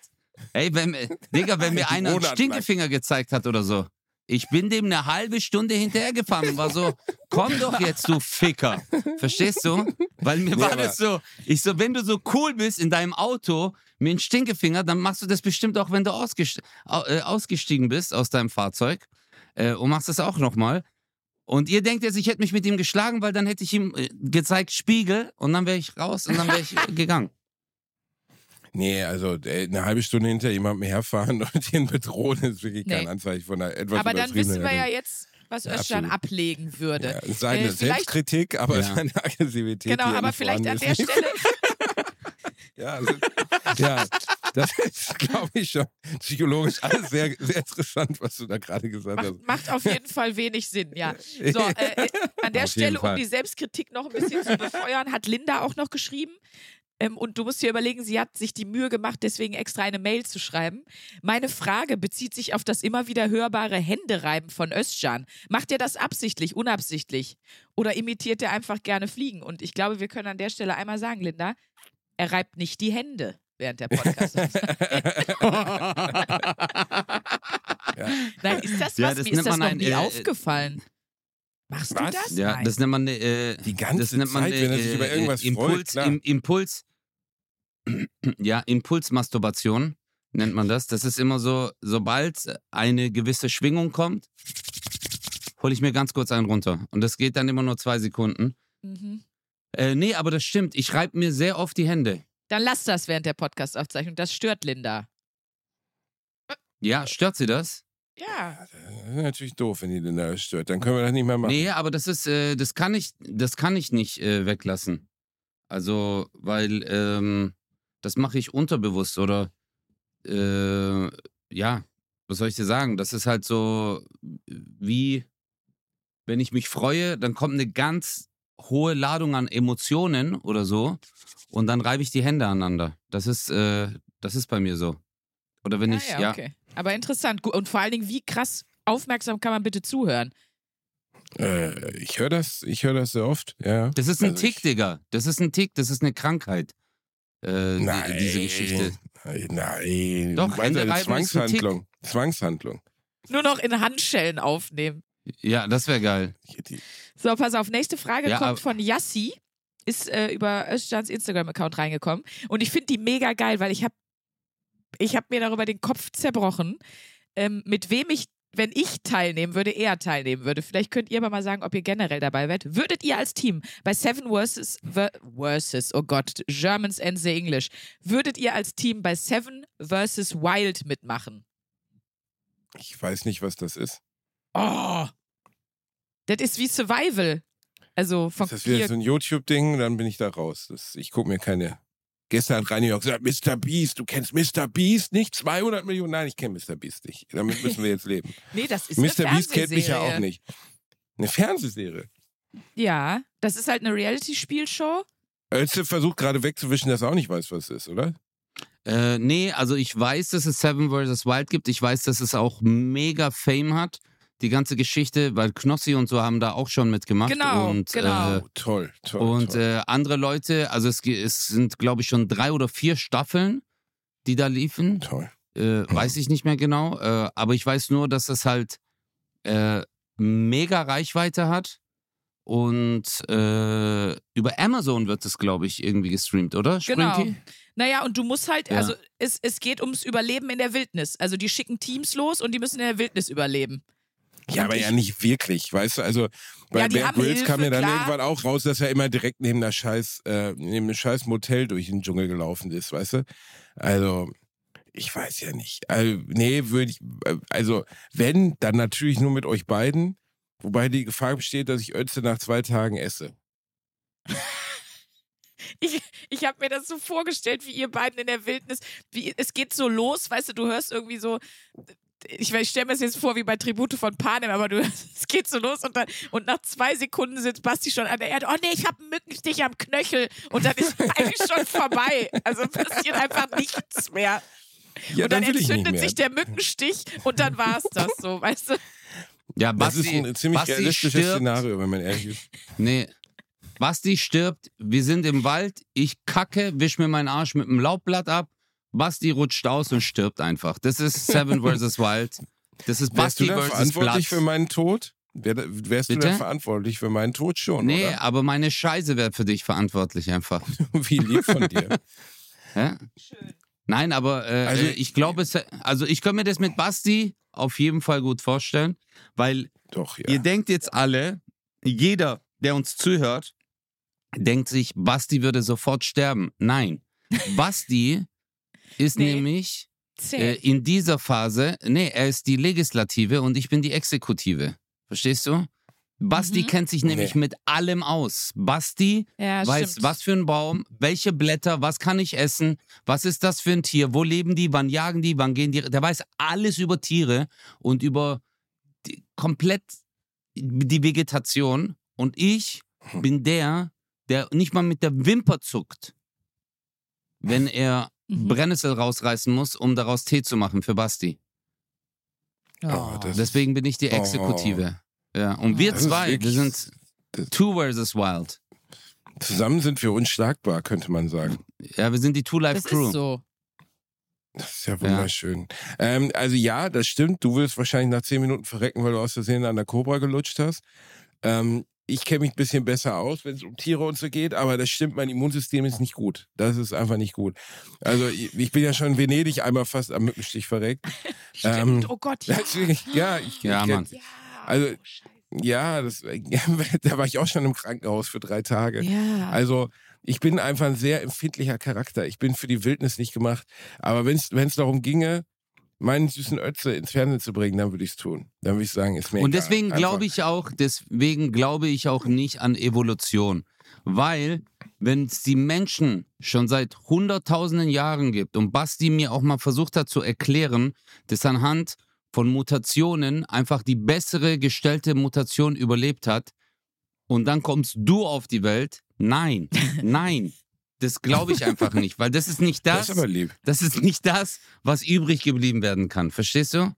Ey, wenn, mir- Digga, wenn <laughs> mir Einen einer einen Stinkefinger gezeigt hat oder so. Ich bin dem eine halbe Stunde hinterhergefahren und war so, komm doch jetzt, du Ficker. Verstehst du? Weil mir Nee, war das so, ich so, wenn du so cool bist in deinem Auto mit einem Stinkefinger, dann machst du das bestimmt auch, wenn du ausgest äh, ausgestiegen bist aus deinem Fahrzeug äh, und machst das auch nochmal. Und ihr denkt jetzt, ich hätte mich mit ihm geschlagen, weil dann hätte ich ihm äh, gezeigt Spiegel und dann wäre ich raus und dann wäre ich äh, gegangen. Nee, also äh, eine halbe Stunde hinter jemandem herfahren <laughs> und ihn bedrohen ist wirklich kein Nee. Anzeichen von einer etwas aber dann wissen wir ja jetzt, was Ja, Özcan absolut. ablegen würde. Ja, seine Äh, Selbstkritik, aber Ja. seine Aggressivität. Genau, ja aber vielleicht an der. Stelle, <laughs> Ja, also, ja, das ist, glaube ich, schon psychologisch alles sehr, sehr interessant, was du da gerade gesagt hast. macht, macht auf jeden Fall wenig Sinn, ja. <laughs> So, äh, äh, an der Auf Stelle, um die Selbstkritik noch ein bisschen zu befeuern, hat Linda auch noch geschrieben. Ähm, und du musst dir überlegen, sie hat sich die Mühe gemacht, deswegen extra eine Mail zu schreiben. Meine Frage bezieht sich auf das immer wieder hörbare Händereiben von Özcan. Macht er das absichtlich, unabsichtlich? Oder imitiert er einfach gerne Fliegen? Und ich glaube, wir können an der Stelle einmal sagen, Linda, er reibt nicht die Hände während der Podcast. <laughs> Nein, ist das was? Ja, das Mir ist das noch ein, nie äh, aufgefallen. Machst du Was? das? Ja, Nein. das nennt man äh, Die ganze das nennt man Zeit, wenn er sich äh, über irgendwas äh, freut, Impuls, klar. im, Impuls, ja, Impulsmasturbation nennt man das. Das ist immer so, sobald eine gewisse Schwingung kommt, hole ich mir ganz kurz einen runter. Und das geht dann immer nur zwei Sekunden. Mhm. Äh, nee, aber das stimmt. Ich reibe mir sehr oft die Hände. Dann lass das während der Podcast-Aufzeichnung. Das stört Linda. Ja, stört sie das? Ja. Das ist natürlich doof, wenn die den da stört. Dann können wir das nicht mehr machen. Nee, aber das ist, äh, das kann ich, das kann ich nicht äh, weglassen. Also, weil ähm, das mache ich unterbewusst oder äh, ja, was soll ich dir sagen? Das ist halt so wie, wenn ich mich freue, dann kommt eine ganz hohe Ladung an Emotionen oder so und dann reibe ich die Hände aneinander. Das ist, äh, das ist bei mir so. Oder wenn Ah, ich, ja, ja, okay. Aber interessant. Und vor allen Dingen, wie krass aufmerksam kann man bitte zuhören? Äh, ich höre das, ich höre das sehr oft. Ja. Das ist ein Also Tick, ich- Digga. Das ist ein Tick, das ist eine Krankheit. Äh, die- Nein. Diese Geschichte. Nein. Doch, meinst Hände eine. Zwangshandlung. Zwangshandlung. Nur noch in Handschellen aufnehmen. Ja, das wäre geil. So, pass auf. Nächste Frage Ja, kommt von Yassi. Ist äh, über Özcans Instagram-Account reingekommen. Und ich finde die mega geil, weil ich habe ich hab mir darüber den Kopf zerbrochen, ähm, mit wem ich, wenn ich teilnehmen würde, er teilnehmen würde. Vielleicht könnt ihr aber mal sagen, ob ihr generell dabei wärt. Würdet ihr als Team bei Seven versus, ver, versus oh Gott, Germans and the English, würdet ihr als Team bei Seven versus Wild mitmachen? Ich weiß nicht, was das ist. Oh! Das ist wie Survival. Also von Ist das wieder so ein YouTube-Ding? Dann bin ich da raus. Das, ich gucke mir keine. Gestern hat Reini auch gesagt, Mr. Beast, du kennst Mr. Beast nicht? 200 Millionen? Nein, ich kenne Mr. Beast nicht. Damit müssen wir jetzt leben. <laughs> Nee, das ist Mr. Beast kennt mich ja auch nicht. Eine Fernsehserie. Ja, das ist halt eine Reality-Spielshow. Ölze versucht gerade wegzuwischen, dass er auch nicht weiß, was es ist, oder? Äh, nee, also ich weiß, dass es Seven vs. Wild gibt. Ich weiß, dass es auch mega Fame hat. Die ganze Geschichte, weil Knossi und so haben da auch schon mitgemacht. Genau, und, genau. Äh, toll, toll. und toll. äh, andere Leute, also es, es sind, glaube ich, schon drei oder vier Staffeln, die da liefen. toll. Äh, weiß ich nicht mehr genau. Äh, aber ich weiß nur, dass es halt äh, mega Reichweite hat. Und äh, über Amazon wird es, glaube ich, irgendwie gestreamt, oder? Genau. Sprinky? Naja, und du musst halt, Ja. also es, es geht ums Überleben in der Wildnis. Also die schicken Teams los und die müssen in der Wildnis überleben. Ja, Und aber ich- ja nicht wirklich, weißt du? Also bei Ja, Bear Grylls kam ja dann klar. irgendwann auch raus, dass er immer direkt neben der scheiß, äh, neben dem scheiß Motel durch den Dschungel gelaufen ist, weißt du? Also, ich weiß ja nicht. Also, nee, würde ich, äh, also, wenn, dann natürlich nur mit euch beiden. Wobei die Gefahr besteht, dass ich Ötze nach zwei Tagen esse. <laughs> Ich, ich habe mir das so vorgestellt, wie ihr beiden in der Wildnis, wie es geht so los, weißt du, du hörst irgendwie so, ich, ich stelle mir das jetzt vor wie bei Tribute von Panem, aber du <laughs> es geht so los und, dann, und nach zwei Sekunden sitzt Basti schon an der Erde, oh nee, ich habe einen Mückenstich am Knöchel und dann ist <laughs> eigentlich schon vorbei. Also passiert einfach nichts mehr. Ja, und dann, nicht entzündet mehr. sich der Mückenstich und dann war es das so, <laughs> weißt du? Ja, das Basti, ist ein ziemlich Basti realistisches stirbt. Szenario, wenn man ehrlich ist. Nee. Basti stirbt, wir sind im Wald, ich kacke, wisch mir meinen Arsch mit einem Laubblatt ab, Basti rutscht aus und stirbt einfach. Das ist Seven <laughs> vs. Wild. Das ist Wärst du Basti vs. verantwortlich Platz. für meinen Tod? Wär, wärst du Bitte? dann verantwortlich für meinen Tod schon, Nee, oder? aber meine Scheiße wäre für dich verantwortlich einfach. <laughs> Wie lieb von dir. <laughs> Ja? Nein, aber äh, Also- äh, ich glaube, es- also ich kann mir das mit Basti auf jeden Fall gut vorstellen, weil Doch, ja. ihr denkt jetzt alle, jeder, der uns zuhört, denkt sich, Basti würde sofort sterben. Nein, Basti ist Nee. nämlich äh, in dieser Phase, nee, er ist die Legislative und ich bin die Exekutive. Verstehst du? Basti Mhm. kennt sich nämlich Nee. mit allem aus. Basti Ja, weiß, stimmt. was für ein Baum, welche Blätter, was kann ich essen, was ist das für ein Tier, wo leben die, wann jagen die, wann gehen die. Der weiß alles über Tiere und über die, komplett die Vegetation. Und ich Hm. bin der, der nicht mal mit der Wimper zuckt, wenn er Mhm. Brennnessel rausreißen muss, um daraus Tee zu machen für Basti. Oh, das- Deswegen bin ich die Oh. Exekutive. Ja, und wir Das zwei, wir sind Two versus Wild. Zusammen sind wir unschlagbar, könnte man sagen. Ja, wir sind die Two Life das Crew. ist so. Das ist ja wunderschön. Ähm, also ja, das stimmt. Du wirst wahrscheinlich nach zehn Minuten verrecken, weil du aus Versehen an der Cobra gelutscht hast. Ähm, ich kenne mich ein bisschen besser aus, wenn es um Tiere und so geht, aber das stimmt, mein Immunsystem ist nicht gut. Das ist einfach nicht gut. Also ich, ich bin ja schon in Venedig einmal fast am Mückenstich verreckt. <laughs> Stimmt, Ähm, oh Gott, ja. <laughs> Ja, ich, Ja, ich, Mann. Ja, Also- oh. Ja, das, <laughs> da war ich auch schon im Krankenhaus für drei Tage. ja. Also ich bin einfach ein sehr empfindlicher Charakter. Ich bin für die Wildnis nicht gemacht. Aber wenn es darum ginge, meinen süßen Ötze ins Fernsehen zu bringen, dann würde ich es tun. Dann würde ich sagen, ist mir Und egal. deswegen glaube ich auch, deswegen glaube ich auch nicht an Evolution. Weil, wenn es die Menschen schon seit hunderttausenden Jahren gibt und Basti mir auch mal versucht hat zu erklären, dass anhand von Mutationen einfach die bessere gestellte Mutation überlebt hat und dann kommst du auf die Welt. Nein, <laughs> nein. Das glaube ich einfach <laughs> nicht, weil das ist nicht Das das, ist aber lieb. das ist nicht das, was übrig geblieben werden kann. Verstehst du?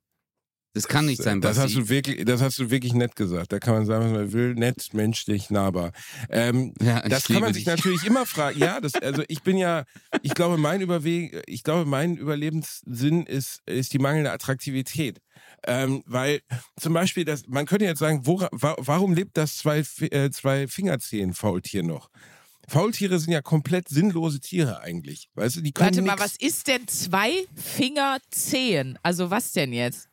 Das kann nicht sein, Das hast, du wirklich, das hast du wirklich nett gesagt. Da kann man sagen, was man will. Nett, menschlich, nahbar. Ähm, Ja, das kann man sich dich. natürlich immer <laughs> fragen. Ja, das, also ich bin ja, ich glaube, mein Überweg, ich glaube, mein Überlebenssinn ist, ist die mangelnde Attraktivität. Ähm, weil zum Beispiel, das, man könnte jetzt sagen, wora, wa, warum lebt das zwei, äh, zwei Fingerzehen-Faultier noch? Faultiere sind ja komplett sinnlose Tiere eigentlich. Weißt du, die können Warte mal, nix. was ist denn zwei Finger zehen? Also was denn jetzt?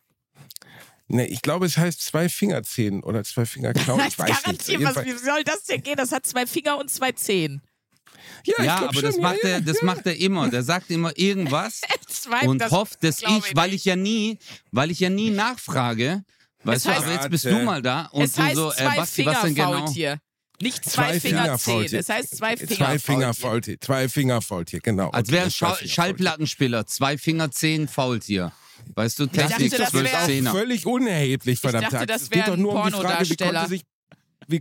Nee, ich glaube, es heißt zwei Fingerzehen oder zwei Fingerklauen. <laughs> Ich weiß nicht. Garantiert, was, Jedenfalls- wie soll das denn gehen? Das hat zwei Finger und zwei Zehen. Ja, ich Ja, aber das schon, macht ja, er, das ja. macht er immer. Der sagt immer irgendwas <laughs> Zwei, und das hofft, dass glaub ich, weil ich ja nie, weil ich ja nie nachfrage, weißt du, heißt- aber jetzt bist du mal da und es du heißt so, äh, Basti, was denn genau? Nicht zwei, Zwei Finger. Fingerfaultier. Es heißt zwei Finger Zwei Fingerfaultier. Zwei Fingerfaultier, genau. Als Okay, wäre Schall. Schallplattenspieler, zwei Finger, zehn Faultier. Weißt du, dachte, Technik, das zwölf wär-. Völlig unerheblich, verdammt. dachte, das es geht wär doch ein nur um die Frage, wie Pornodarsteller. konnte sich, wie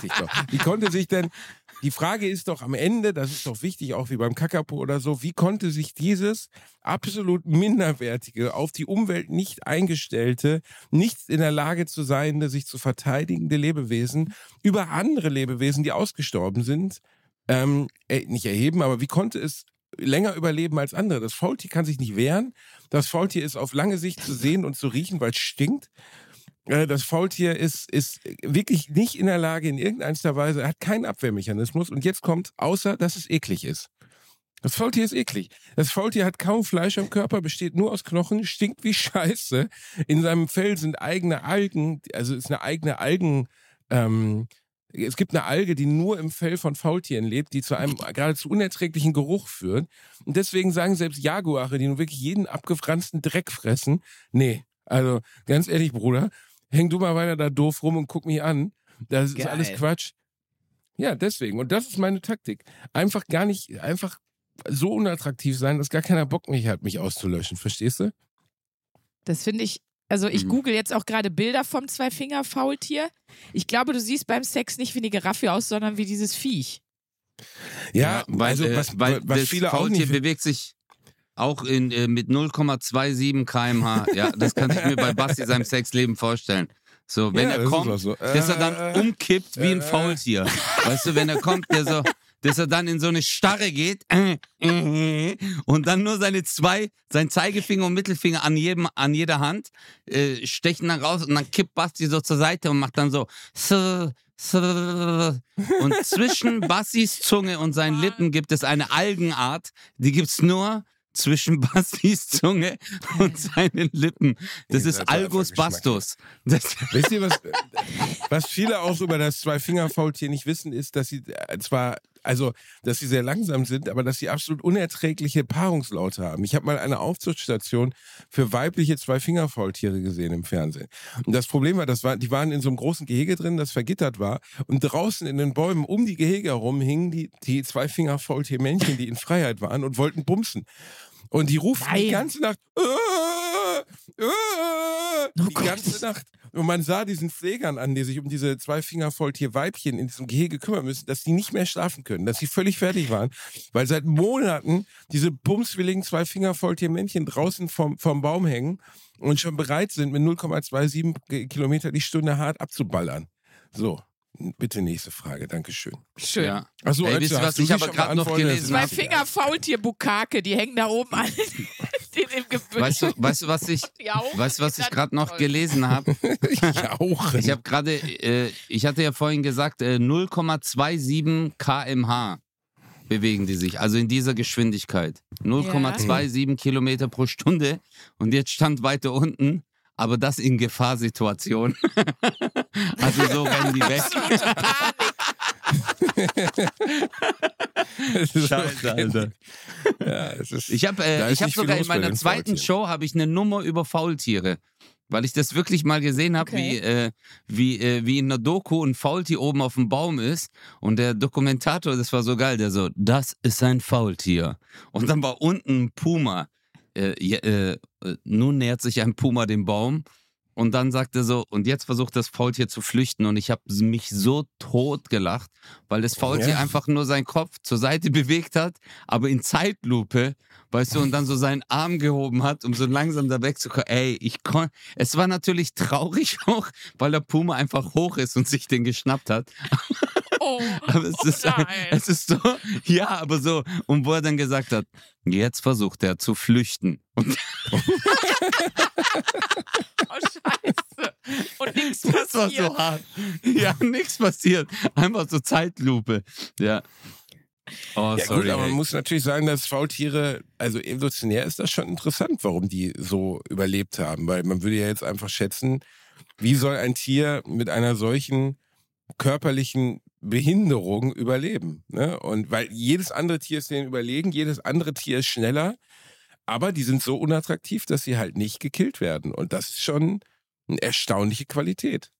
dich doch. Wie konnte sich denn, die Frage ist doch am Ende, das ist doch wichtig, auch wie beim Kakapo oder so, wie konnte sich dieses absolut minderwertige, auf die Umwelt nicht eingestellte, nicht in der Lage zu sein, sich zu verteidigende Lebewesen über andere Lebewesen, die ausgestorben sind, ähm, äh, nicht erheben, aber wie konnte es länger überleben als andere? Das Faultier kann sich nicht wehren. Das Faultier ist auf lange Sicht zu sehen und zu riechen, weil es stinkt. Äh, das Faultier ist, ist wirklich nicht in der Lage, in irgendeiner Weise, er hat keinen Abwehrmechanismus. Und jetzt kommt, außer dass es eklig ist. Das Faultier ist eklig. Das Faultier hat kaum Fleisch am Körper, besteht nur aus Knochen, stinkt wie <laughs> Scheiße. In seinem Fell sind eigene Algen, also ist eine eigene Algen, ähm, es gibt eine Alge, die nur im Fell von Faultieren lebt, die zu einem geradezu unerträglichen Geruch führt. Und deswegen sagen selbst Jaguare, die nun wirklich jeden abgefransten Dreck fressen, nee, also ganz ehrlich, Bruder, häng du mal weiter da doof rum und guck mich an. Das Geil. ist alles Quatsch. Ja, deswegen. Und das ist meine Taktik. Einfach gar nicht, einfach so unattraktiv sein, dass gar keiner Bock mich hat, mich auszulöschen. Verstehst du? Das finde ich. Also ich Mhm. google jetzt auch gerade Bilder vom Zweifinger-Faultier. Ich glaube, du siehst beim Sex nicht wie eine Giraffe aus, sondern wie dieses Viech. Ja, weil, also äh, was, weil was das viele auch Faultier nicht. bewegt sich auch in, äh, mit 0,27 km/h. Ja, das kann ich mir bei Basti seinem Sexleben vorstellen. So, wenn Ja, er das kommt, so. dass er dann Äh, umkippt wie ein äh. Faultier. Weißt du, wenn er kommt, der so, dass er dann in so eine Starre geht äh, äh, und dann nur seine zwei, sein Zeigefinger und Mittelfinger an jedem, an jeder Hand äh, stechen dann raus und dann kippt Basti so zur Seite und macht dann so und zwischen Bastis Zunge und seinen Lippen gibt es eine Algenart, die gibt's nur zwischen <laughs> Bastis Zunge und <laughs> seinen Lippen. Das ist Algus bastus. Das, <laughs> Wisst ihr, was, was viele auch über das Zwei-Finger-Faultier nicht wissen, ist, dass sie äh, zwar, also, dass sie sehr langsam sind, aber dass sie absolut unerträgliche Paarungslaute haben. Ich habe mal eine Aufzuchtstation für weibliche Zwei-Finger-Faultiere gesehen im Fernsehen. Und das Problem war, das war, die waren in so einem großen Gehege drin, das vergittert war. Und draußen in den Bäumen um die Gehege herum hingen die, die Zwei-Finger-Faultier-Männchen, die in Freiheit waren und wollten bumsen. Und die rufen die Nein. ganze Nacht. "Äh, äh", die Gott. ganze Nacht. Und man sah diesen Pflegern an, die sich um diese zwei Finger Faultier Weibchen in diesem Gehege kümmern müssen, dass die nicht mehr schlafen können, dass sie völlig fertig waren, weil seit Monaten diese bumswilligen zwei Finger Faultier Männchen draußen vom, vom Baum hängen und schon bereit sind, mit 0,27 Ki- Kilometer die Stunde hart abzuballern. So, bitte nächste Frage. Dankeschön. Schön. ja. Achso, Ey, wisst ihr, was ich aber gerade noch gelesen Zwei hab- Finger Faultier Bukake, die hängen da oben <laughs> dem Gebüsch. Weißt du, weißt du, was ich, weißt du, was ich gerade noch gelesen habe? <laughs> ich auch. Ich habe gerade, äh, ich hatte ja vorhin gesagt, äh, 0,27 kmh bewegen die sich, also in dieser Geschwindigkeit. 0,27 Kilometer pro Stunde. Und jetzt stand weiter unten, aber das in Gefahrsituation. <laughs> also so rennen die weg. <laughs> Scheiße, Alter. Ja, es ist, Ich habe äh, ich hab sogar in meiner zweiten. Show habe ich eine Nummer über Faultiere. Weil ich das wirklich mal gesehen habe, Okay. wie, äh, wie, äh, wie in einer Doku ein Faultier oben auf dem Baum ist. Und der Dokumentator, das war so geil, der so, das ist ein Faultier. Und dann war unten ein Puma. Äh, äh, äh, nun nähert sich ein Puma dem Baum. Und dann sagt er so, und jetzt versucht das Faultier zu flüchten. Und ich habe mich so tot gelacht, weil das Faultier Ja. einfach nur seinen Kopf zur Seite bewegt hat, aber in Zeitlupe, weißt du, und dann so seinen Arm gehoben hat, um so langsam da wegzukommen. Ey, ich kon Es war natürlich traurig <laughs> auch, weil der Puma einfach hoch ist und sich den geschnappt hat. <laughs> Oh, <laughs> Aber es oh ist, nein. es ist so, ja, aber so. Und wo er dann gesagt hat, jetzt versucht er zu flüchten. Und oh Scheiße. Und nichts das war passiert. so hart. Ja, nichts passiert. Einfach so Zeitlupe. Ja. Oh, Ja sorry. gut, aber man muss natürlich sagen, dass Faultiere, also evolutionär ist das schon interessant, warum die so überlebt haben, weil man würde ja jetzt einfach schätzen, wie soll ein Tier mit einer solchen körperlichen Behinderung überleben? Ne? Und weil jedes andere Tier ist denen überlegen, jedes andere Tier ist schneller, aber die sind so unattraktiv, dass sie halt nicht gekillt werden. Und das ist schon eine erstaunliche Qualität.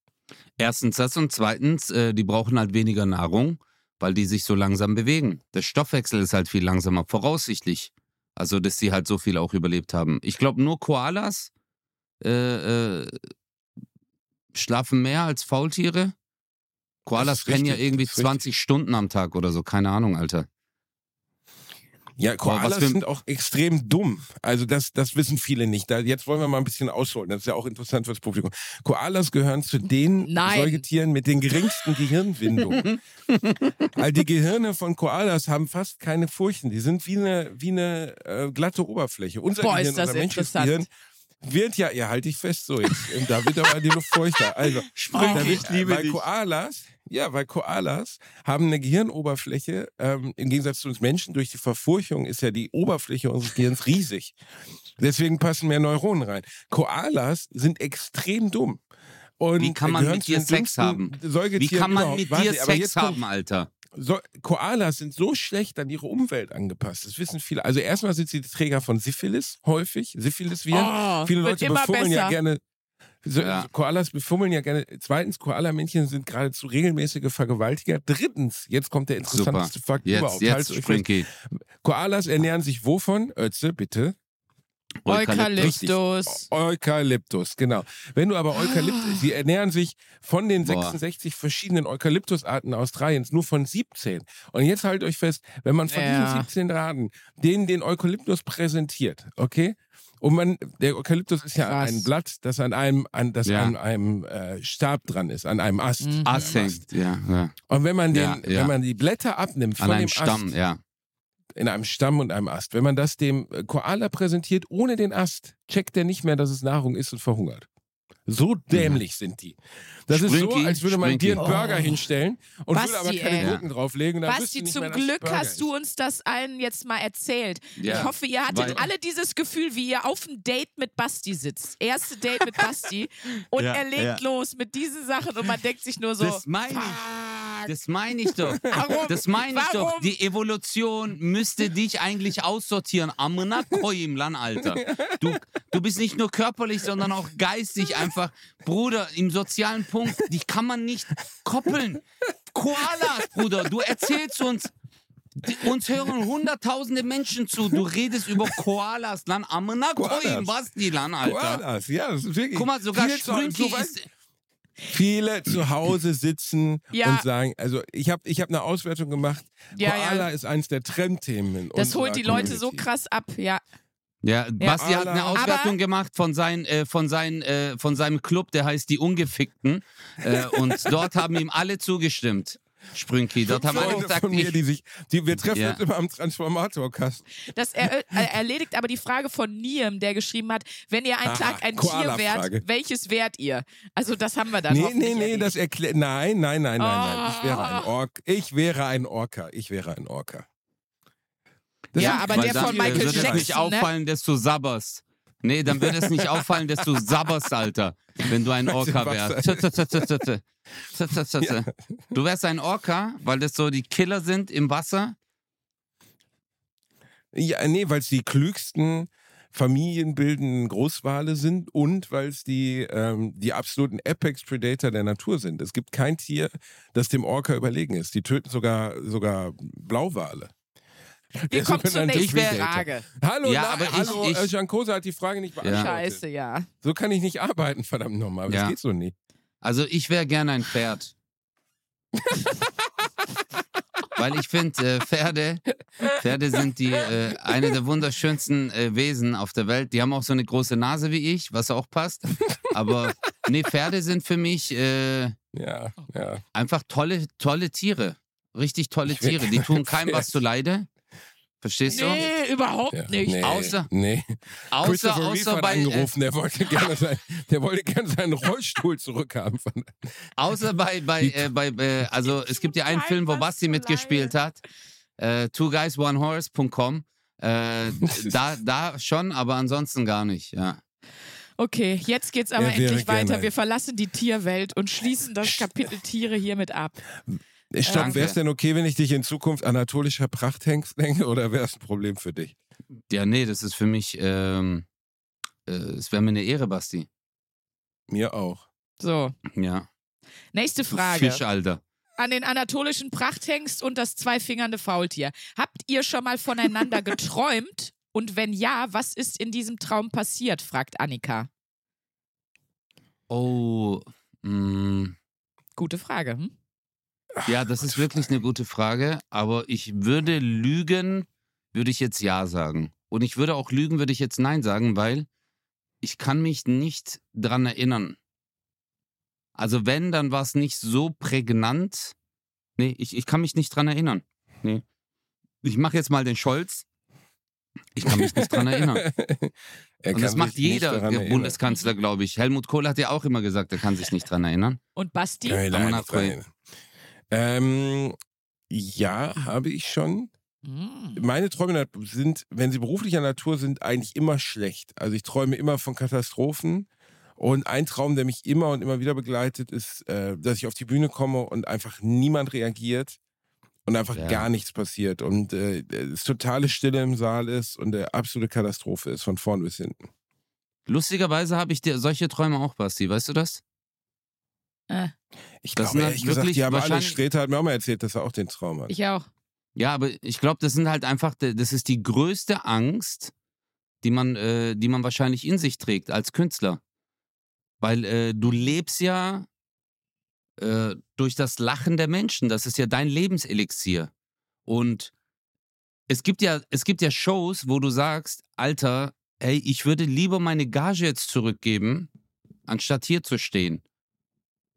Erstens das und zweitens, äh, die brauchen halt weniger Nahrung, weil die sich so langsam bewegen. Der Stoffwechsel ist halt viel langsamer, voraussichtlich. Also, dass sie halt so viel auch überlebt haben. Ich glaube, nur Koalas äh, äh, schlafen mehr als Faultiere. Koalas pennen ja irgendwie das ist 20 Stunden am Tag oder so. Keine Ahnung, Alter. Ja, Koalas was für- sind auch extrem dumm. Also das, das wissen viele nicht. Da, jetzt wollen wir mal ein bisschen ausholen. Das ist ja auch interessant fürs Publikum. Koalas gehören zu den Nein. Säugetieren mit den geringsten Gehirnwindungen. <laughs> also die Gehirne von Koalas haben fast keine Furchen. Die sind wie eine, wie eine äh, glatte Oberfläche. Unser Boah, Gehirn, ist das unser menschliches interessant. Gehirn wird ja, ja, halte ich fest so jetzt. Und da wird aber die Luft feuchter. Also, da wird, ich liebe weil dich. Koalas, ja, weil Koalas haben eine Gehirnoberfläche, ähm, im Gegensatz zu uns Menschen, durch die Verfurchung ist ja die Oberfläche unseres Gehirns riesig. Deswegen passen mehr Neuronen rein. Koalas sind extrem dumm. Und Wie kann man mit dir Sex haben? Wie kann man überhaupt. mit dir Sex haben, Alter? So, Koalas sind so schlecht an ihre Umwelt angepasst. Das wissen viele. Also erstmal sind sie die Träger von Syphilis häufig, Syphilisviren. Oh, viele Leute befummeln ja gerne. So, Ja. Koalas befummeln ja gerne. Zweitens, Koala-Männchen sind geradezu regelmäßige Vergewaltiger. Drittens, jetzt kommt der interessanteste Fakt Jetzt, überhaupt. jetzt. Koalas ernähren sich wovon? Ötze, bitte. Eukalyptus. Eukalyptus, genau. Wenn du aber Eukalyptus, sie ernähren sich von den Boah. 66 verschiedenen Eukalyptusarten Australiens nur von 17. Und jetzt haltet euch fest, wenn man von Ja. diesen 17 Arten denen den Eukalyptus präsentiert, okay? Und man, der Eukalyptus ist ja Krass. ein Blatt, das an einem, an, das Ja. an einem äh, Stab dran ist, an einem Ast. Mhm. Ast hängt, ja, ja. Und wenn man den, wenn man die Blätter abnimmt An von einem dem Stamm, Ast, ja. In einem Stamm und einem Ast. Wenn man das dem äh, Koala präsentiert ohne den Ast, checkt er nicht mehr, dass es Nahrung ist und verhungert. So dämlich sind die. Das ist so, Sprinky, als würde man dir einen Sprinky. Burger hinstellen und Basti, würde aber keine ey. Gurken drauflegen. Dann Basti, nicht zum mehr, Glück Burger hast du ist. uns das allen jetzt mal erzählt. Ja, ich hoffe, ihr hattet weil- alle dieses Gefühl, wie ihr auf einem Date mit Basti sitzt. Erste Date mit Basti <laughs> und Ja, er legt ja. los mit diesen Sachen und man denkt sich nur so, Das meine ich. Das meine ich doch. <laughs> Warum? Das meine ich doch. Warum? Die Evolution müsste dich eigentlich aussortieren. Amena Koimlan, Alter. <laughs> Du, du bist nicht nur körperlich, sondern auch geistig einfach. Bruder, im sozialen Punkt, dich kann man nicht koppeln. Koalas, Bruder, du erzählst uns. Die, uns hören hunderttausende Menschen zu. Du redest über Koalas, Lan Amena Koim, was die Lan, Alter. Koalas, ja, das ist wirklich. Guck mal, sogar weißt, ist. Viele zu Hause sitzen Ja. und sagen, also ich habe ich hab eine Auswertung gemacht. Ja, Koala ja. ist eins der Trendthemen. in Das holt die Leute so Community. krass ab, ja. Ja, Basti hat eine Aber- Auswertung gemacht von, sein, äh, von, sein, äh, von seinem Club, der heißt Die Ungefickten. Äh, und <laughs> dort haben ihm alle zugestimmt. Sprünki, dort haben alle gesagt, von mir, ich, die sich, die, wir treffen Ja. uns immer am Transformatorkast. Das er, äh, erledigt aber die Frage von Niem, der geschrieben hat, wenn ihr einen Aha, Tag ein Tier wärt, welches wärt ihr? Also das haben wir dann Nee, nee, nee, das erklärt. Nein, nein, nein, nein, nein. Ich wäre ein Oh. Ork. Ich wäre ein Orca. Ich wäre ein Orca. Das Ja, aber der von Michael würde es nicht Jackson, ne? auffallen, dass du sabberst. Nee, dann würde es nicht auffallen, dass du sabberst, Alter, wenn du ein Orca wärst. Du wärst ein Orca, weil das so die Killer sind im Wasser. Ja, nee, weil es die klügsten familienbildenden Großwale sind und weil es die, ähm, die absoluten Apex Predator der Natur sind. Es gibt kein Tier, das dem Orca überlegen ist. Die töten sogar, sogar Blauwale. Wir kommen zur nächsten Frage. Hallo, Ja, na, aber ich- hallo, ich- äh, Giancosa hat die Frage nicht beantwortet. Scheiße, ja. So kann ich nicht arbeiten, verdammt nochmal. Das Ja. geht so nicht. Also ich wäre gerne ein Pferd. Weil ich finde, äh, Pferde, Pferde sind die äh, eine der wunderschönsten äh, Wesen auf der Welt. Die haben auch so eine große Nase wie ich, was auch passt. Aber nee, Pferde sind für mich äh, Ja, ja. einfach tolle, tolle Tiere. Richtig tolle Tiere. Die <laughs> tun keinem was zuleide. Verstehst du? Nee, überhaupt ja. nicht. Nee, Außer- nee. Außer, außer bei, äh, angerufen, der wollte gerne sein, der wollte gerne seinen Rollstuhl zurückhaben. Von, Außer bei, bei, äh, bei äh, also es gibt ja einen Film, wo was Basti mitgespielt hat. Äh, Two Guys, One Horse.com. Äh, da, da schon, aber ansonsten gar nicht, ja. Okay, jetzt geht's aber Er endlich weiter. gerne. Wir verlassen die Tierwelt und schließen das Kapitel Tiere hiermit ab. Stopp, wäre es denn okay, wenn ich dich in Zukunft anatolischer Prachthengst nenne oder wäre es ein Problem für dich? Ja, nee, das ist für mich, ähm, äh, es wäre mir eine Ehre, Basti. Mir auch. So, Ja. nächste Frage. Fisch, Alter. An den anatolischen Prachthengst und das zweifingernde Faultier. Habt ihr schon mal voneinander <laughs> geträumt? Und wenn ja, was ist in diesem Traum passiert? fragt Annika. Oh, mh, Gute Frage. Hm? Ja, das ist wirklich eine gute Frage, aber ich würde lügen, würde ich jetzt ja sagen. Und ich würde auch lügen, würde ich jetzt nein sagen, weil ich kann mich nicht dran erinnern. Also wenn, dann war es nicht so prägnant. Nee, ich, ich kann mich nicht dran erinnern. Nee. Ich mache jetzt mal den Scholz. Ich kann mich nicht dran erinnern. <laughs> Er Und das macht jeder. Bundeskanzler, glaube ich. Helmut Kohl hat ja auch immer gesagt, er kann sich nicht dran erinnern. Und Basti? Nein, nein. Ähm, ja, habe ich schon. Hm. Meine Träume sind, wenn sie beruflicher Natur sind, eigentlich immer schlecht. Also ich träume immer von Katastrophen. Und ein Traum, der mich immer und immer wieder begleitet, ist, äh, dass ich auf die Bühne komme und einfach niemand reagiert und einfach Ja. gar nichts passiert. Und äh, es totale Stille im Saal ist und eine absolute Katastrophe ist, von vorn bis hinten. Lustigerweise habe ich dir solche Träume auch, Basti. Weißt du das? Äh, Ich Das glaube, sind halt ehrlich gesagt, die haben alle, hat mir auch mal erzählt, dass er auch den Traum hat. ich auch. Ja, aber ich glaube, das sind halt einfach, das ist die größte Angst, die man, äh, die man wahrscheinlich in sich trägt als Künstler. Weil äh, du lebst ja äh, durch das Lachen der Menschen. Das ist ja dein Lebenselixier. Und es gibt ja, es gibt ja Shows, wo du sagst, Alter, ey, ich würde lieber meine Gage jetzt zurückgeben, anstatt hier zu stehen.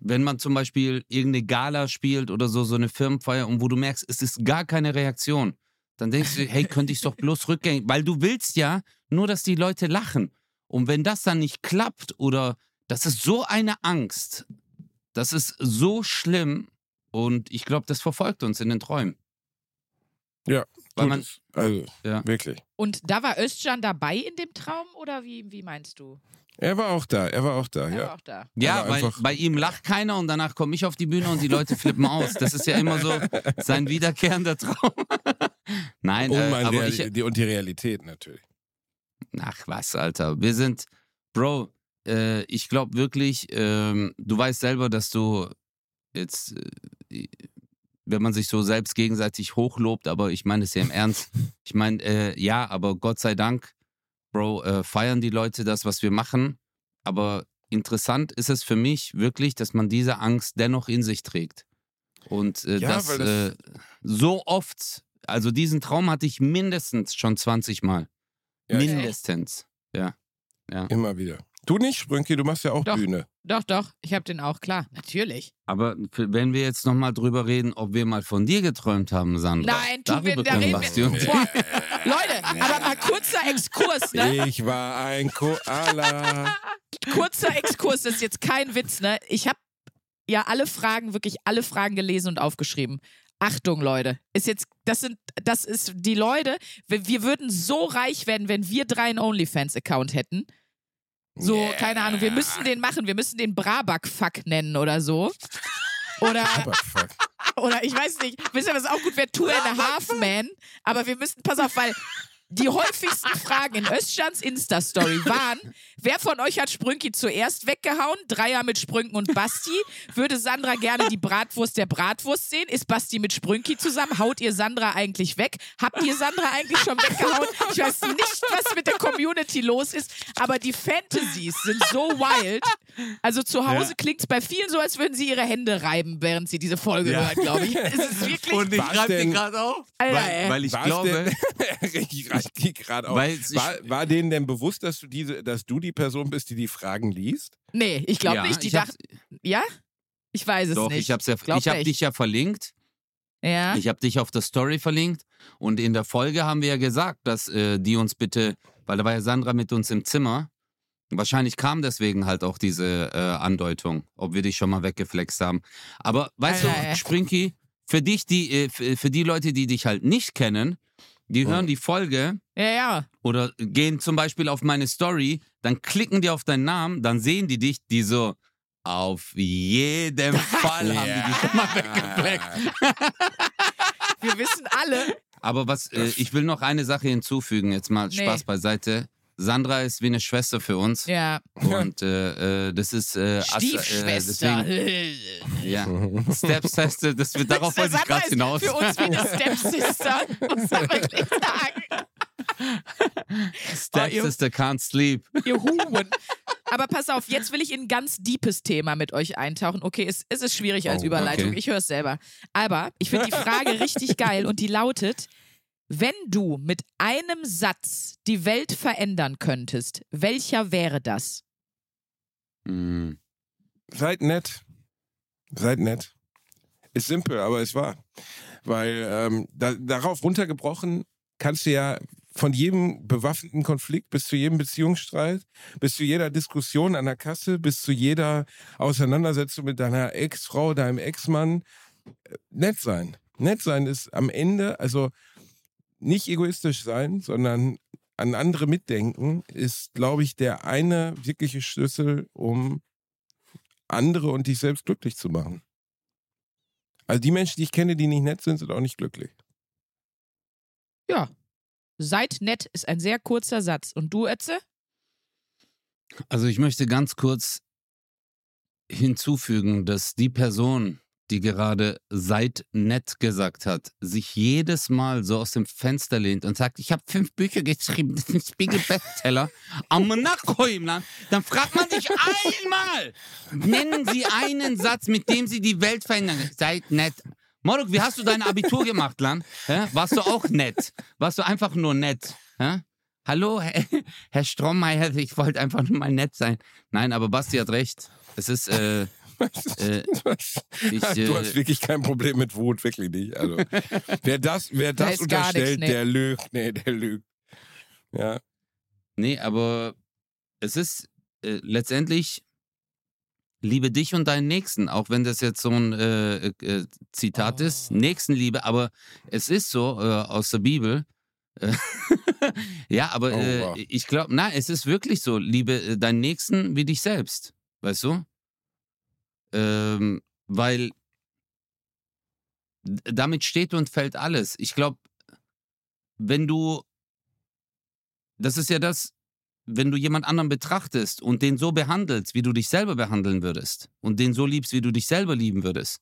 Wenn man zum Beispiel irgendeine Gala spielt oder so, so eine Firmenfeier und wo du merkst, es ist gar keine Reaktion, dann denkst du, hey, könnte ich doch bloß rückgängig, weil du willst ja nur, dass die Leute lachen. Und wenn das dann nicht klappt oder das ist so eine Angst, das ist so schlimm und ich glaube, das verfolgt uns in den Träumen. Ja, Weil tut man, es. also Ja. wirklich. Und da war Özcan dabei in dem Traum oder wie, wie meinst du? Er war auch da, er war auch da, Er ja. war auch da. Ja, weil bei ihm lacht keiner und danach komme ich auf die Bühne und die Leute flippen aus. Das ist ja immer so sein wiederkehrender Traum. <laughs> Nein, Und, äh, mein aber ich, die, und die Realität natürlich. ach was, Alter, wir sind, Bro, äh, ich glaube wirklich, ähm, du weißt selber, dass du jetzt, äh, wenn man sich so selbst gegenseitig hochlobt, aber ich meine es ja im Ernst. Ich meine, äh, ja, aber Gott sei Dank, Bro, äh, feiern die Leute das, was wir machen. Aber interessant ist es für mich wirklich, dass man diese Angst dennoch in sich trägt. Und äh, Ja, das, weil das- äh, so oft, also diesen Traum hatte ich mindestens schon 20 Mal. Ja, mindestens. Ja. Immer wieder. Du nicht, Sprünki, du machst ja auch Doch. Bühne. Doch, doch, ich habe den auch, klar. Natürlich. Aber für, wenn wir jetzt nochmal drüber reden, ob wir mal von dir geträumt haben, Sandra. Nein, tun wir, darüber da reden wir. <laughs> Leute, aber mal kurzer Exkurs, ne? Ich war ein Koala. Kurzer Exkurs, das ist jetzt kein Witz, ne? Ich habe ja alle Fragen, wirklich alle Fragen gelesen und aufgeschrieben. Achtung, Leute. Ist jetzt, das sind, das ist die Leute, wir, wir würden so reich werden, wenn wir drei einen OnlyFans-Account hätten. So, Yeah. keine Ahnung, wir müssen den machen, wir müssen den Brabak-Fuck nennen oder so. Oder, Aber fuck. Oder ich weiß nicht, wisst ihr, was auch gut wäre? Two and a Half Man. Aber wir müssen, pass auf, weil die häufigsten Fragen in Özcans Insta-Story waren, wer von euch hat Sprünki zuerst weggehauen? Dreier mit Sprünken und Basti. Würde Sandra gerne die Bratwurst der Bratwurst sehen? Ist Basti mit Sprünki zusammen? Haut ihr Sandra eigentlich weg? Habt ihr Sandra eigentlich schon weggehauen? Ich weiß nicht, was mit der Community los ist, aber die Fantasies sind so wild. Also zu Hause Ja. klingt es bei vielen so, als würden sie ihre Hände reiben, während sie diese Folge Ja. hören, glaube ich. Es ist wirklich. Und ich dir denn? gerade auf, Alter, weil, weil ich glaube, <laughs> ich die gerade auf. Weil ich- War, war denen denn bewusst, dass du diese, dass du die Person bist, die die Fragen liest? Nee, ich glaube ja, nicht. Die ich dachten. Ja? Ich weiß es doch, nicht. ich hab's ja, Glaub ich habe dich ja verlinkt. Ja. Ich habe dich auf der Story verlinkt und in der Folge haben wir ja gesagt, dass äh, die uns bitte, weil da war ja Sandra mit uns im Zimmer. Wahrscheinlich kam deswegen halt auch diese äh, Andeutung, ob wir dich schon mal weggeflext haben. Aber weißt Alter, du, ey. Sprinky, für dich, die, äh, für, für die Leute, die dich halt nicht kennen, die hören die Folge ja, ja. oder gehen zum Beispiel auf meine Story, dann klicken die auf deinen Namen, dann sehen die dich, die so, auf jeden <laughs> Fall haben die dich schon mal weggeflext. Wir wissen alle. Aber was, äh, ich will noch eine Sache hinzufügen, jetzt mal Nee. Spaß beiseite. Sandra ist wie eine Schwester für uns. Ja. Und äh, äh, das ist äh, Ass- Stiefschwester. Äh, deswegen, ja. <laughs> Stepsister, das wird darauf wollte ich Sandra gerade ist hinaus. Für uns wie eine Stepsister. Muss man wirklich sagen. <laughs> Stepsister can't sleep. Ihr Huren. Aber pass auf, jetzt will ich in ein ganz deepes Thema mit euch eintauchen. Okay, es, es ist schwierig als Oh, Überleitung, okay. ich höre es selber. Aber ich finde die Frage richtig geil und die lautet, wenn du mit einem Satz die Welt verändern könntest, welcher wäre das? Mhm. Seid nett. Seid nett. Ist simpel, aber es war. Weil ähm, da, darauf runtergebrochen kannst du ja von jedem bewaffneten Konflikt bis zu jedem Beziehungsstreit, bis zu jeder Diskussion an der Kasse, bis zu jeder Auseinandersetzung mit deiner Ex-Frau, deinem Ex-Mann, äh, nett sein. Nett sein ist am Ende, also nicht egoistisch sein, sondern an andere mitdenken, ist, glaube ich, der eine wirkliche Schlüssel, um andere und dich selbst glücklich zu machen. Also die Menschen, die ich kenne, die nicht nett sind, sind auch nicht glücklich. Ja. Seid nett ist ein sehr kurzer Satz. Und du, Ötze? Also ich möchte ganz kurz hinzufügen, dass die Person, die gerade seid nett gesagt hat, sich jedes Mal so aus dem Fenster lehnt und sagt, ich habe fünf Bücher geschrieben, das ist ein Spiegel-Bestseller, am Nachhoimland, dann fragt man sich einmal, nennen Sie einen Satz, mit dem Sie die Welt verändern. Seid nett. Moruk, wie hast du dein Abitur gemacht, Lan? Hä? Warst du auch nett? Warst du einfach nur nett? Hä? Hallo, Herr, Herr Strommeier, ich wollte einfach nur mal nett sein. Nein, aber Basti hat recht. Es ist, äh, <laughs> Äh, ich, du hast äh, wirklich kein Problem mit Wut, wirklich nicht. Also, <laughs> wer das, wer Da das ist unterstellt, nix, nee. der lügt. Nee, der lügt. Ja. Nee, aber es ist äh, letztendlich liebe dich und deinen Nächsten, auch wenn das jetzt so ein äh, äh, Zitat ist, Oh. Nächstenliebe, aber es ist so äh, aus der Bibel. Äh, <laughs> ja, aber Oh, äh, wow. ich glaube, na, es ist wirklich so, liebe äh, deinen Nächsten wie dich selbst, weißt du? Ähm, weil damit steht und fällt alles. Ich glaube, wenn du, das ist ja das, wenn du jemand anderen betrachtest und den so behandelst, wie du dich selber behandeln würdest und den so liebst, wie du dich selber lieben würdest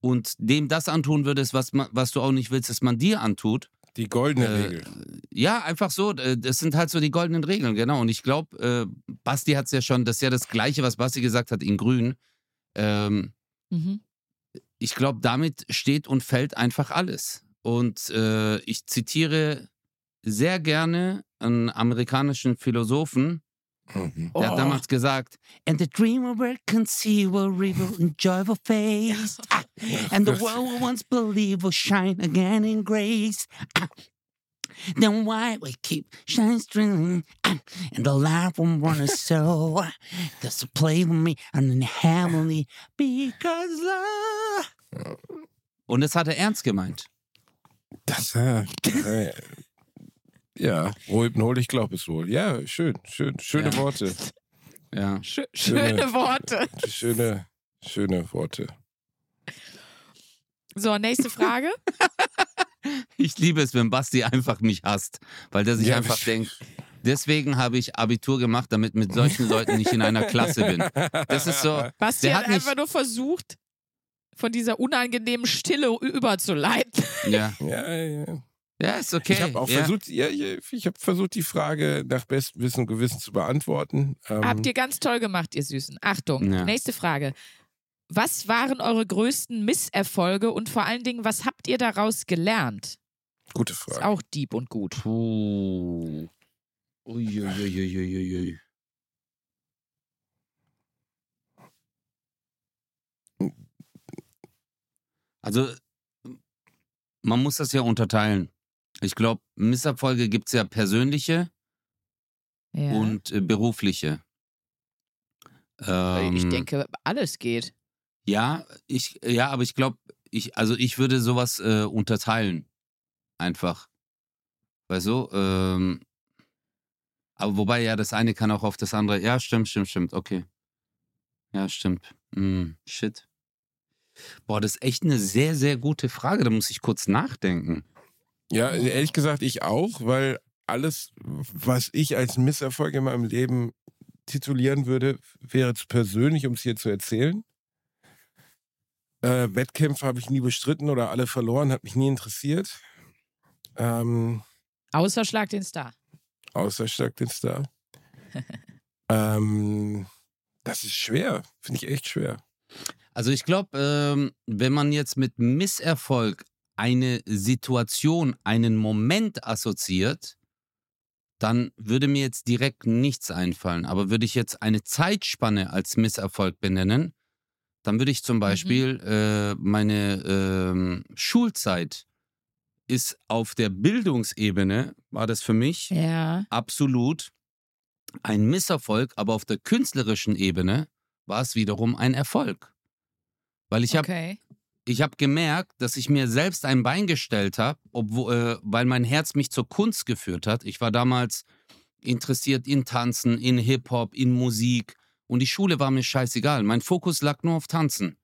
und dem das antun würdest, was, ma- was du auch nicht willst, dass man dir antut, Die goldene äh, Regel. ja, einfach so. äh, Das sind halt so die goldenen Regeln, genau. Und ich glaube, äh, Basti hat es ja schon, das ist ja das Gleiche, was Basti gesagt hat in Grün. Ähm, Mhm. ich glaube, damit steht und fällt einfach alles. Und äh, ich zitiere sehr gerne einen amerikanischen Philosophen, Mhm. der hat Oh. damals gesagt, And the dreamer will conceive a river in joyful <laughs> face. Ah, And the world will once believe will shine again in grace. Then why we keep shining streaming Ah, and the light will run us so Cause to play with me and in heavenly because love. Und das hat er ernst gemeint. Das, äh, äh, ja, Rohypnol, ich glaube es wohl. Ja, schön, schön, schöne Ja. Worte. Ja. Schö- Schöne- schöne Worte. Schöne, schöne Worte. So, nächste Frage. <laughs> Ich liebe es, wenn Basti einfach mich hasst, weil der sich Ja, einfach denkt, deswegen habe ich Abitur gemacht, damit mit solchen Leuten nicht in einer Klasse bin. Das ist so, Basti Der hat, hat einfach nur versucht, von dieser unangenehmen Stille überzuleiten. <laughs> ja, Ja, ja. ja ist okay. Ich habe auch ja. versucht, ja, ich habe versucht, die Frage nach bestem Wissen und Gewissen zu beantworten. Ähm, Habt ihr ganz toll gemacht, ihr Süßen. Achtung, Ja. nächste Frage. Was waren eure größten Misserfolge und vor allen Dingen, was habt ihr daraus gelernt? gute Ist Frage. auch deep und gut. Puh. Uiuiuiuiui. Also, man muss das ja unterteilen. Ich glaube, Misserfolge gibt es ja persönliche Ja. und äh, berufliche. Ähm, ich denke, alles geht. Ja, ich, ja, aber ich glaube, ich, also ich würde sowas äh, unterteilen. Einfach. Weißt du? Ähm, aber wobei, ja, das eine kann auch auf das andere. Ja, stimmt, stimmt, stimmt. Okay. Ja, stimmt. Hm, shit. Boah, das ist echt eine sehr, sehr gute Frage. Da muss ich kurz nachdenken. Ja, ehrlich gesagt, ich auch, weil alles, was ich als Misserfolg in meinem Leben titulieren würde, wäre zu persönlich, um es hier zu erzählen. Äh, Wettkämpfe habe ich nie bestritten oder alle verloren, hat mich nie interessiert. Ähm, Außer Schlag den Star. außer Stark den Star. <laughs> Ähm, das ist schwer. Finde ich echt schwer. Also ich glaube, ähm, wenn man jetzt mit Misserfolg eine Situation, einen Moment assoziiert, dann würde mir jetzt direkt nichts einfallen. Aber würde ich jetzt eine Zeitspanne als Misserfolg benennen, dann würde ich zum Beispiel äh, meine ähm, Schulzeit ist auf der Bildungsebene, war das für mich Ja. absolut ein Misserfolg, aber auf der künstlerischen Ebene war es wiederum ein Erfolg. Weil ich habe okay. ich habe gemerkt, dass ich mir selbst ein Bein gestellt habe, obwohl, äh, weil mein Herz mich zur Kunst geführt hat. Ich war damals interessiert in Tanzen, in Hip-Hop, in Musik und die Schule war mir scheißegal. Mein Fokus lag nur auf Tanzen.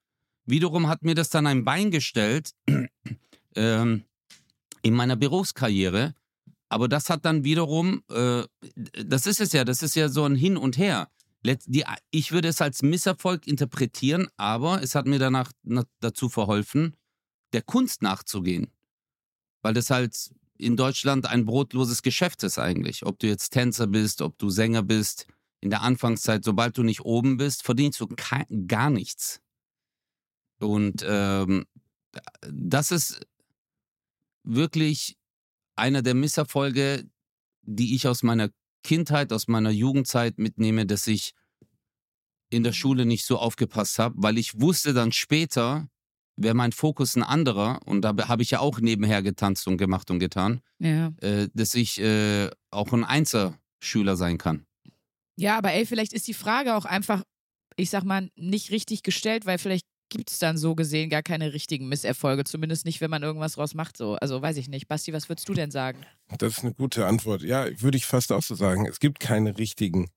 Wiederum hat mir das dann ein Bein gestellt <clears throat> ähm, in meiner Berufskarriere. Aber das hat dann wiederum, äh, das ist es ja, das ist ja so ein Hin und Her. Letz- Die, ich würde es als Misserfolg interpretieren, aber es hat mir danach na- dazu verholfen, der Kunst nachzugehen. Weil das halt in Deutschland ein brotloses Geschäft ist eigentlich. Ob du jetzt Tänzer bist, ob du Sänger bist. In der Anfangszeit, sobald du nicht oben bist, verdienst du gar nichts. Und ähm, das ist wirklich einer der Misserfolge, die ich aus meiner Kindheit, aus meiner Jugendzeit mitnehme, dass ich in der Schule nicht so aufgepasst habe, weil ich wusste dann später, wäre mein Fokus ein anderer, und da habe ich ja auch nebenher getanzt und gemacht und getan, Ja. äh, dass ich äh, auch ein Einzelschüler sein kann. Ja, aber ey, vielleicht ist die Frage auch einfach, ich sag mal, nicht richtig gestellt, weil vielleicht gibt es dann so gesehen gar keine richtigen Misserfolge. Zumindest nicht, wenn man irgendwas draus macht. So. Also weiß ich nicht. Basti, was würdest du denn sagen? Das ist eine gute Antwort. Ja, würde ich fast auch so sagen. Es gibt keine richtigen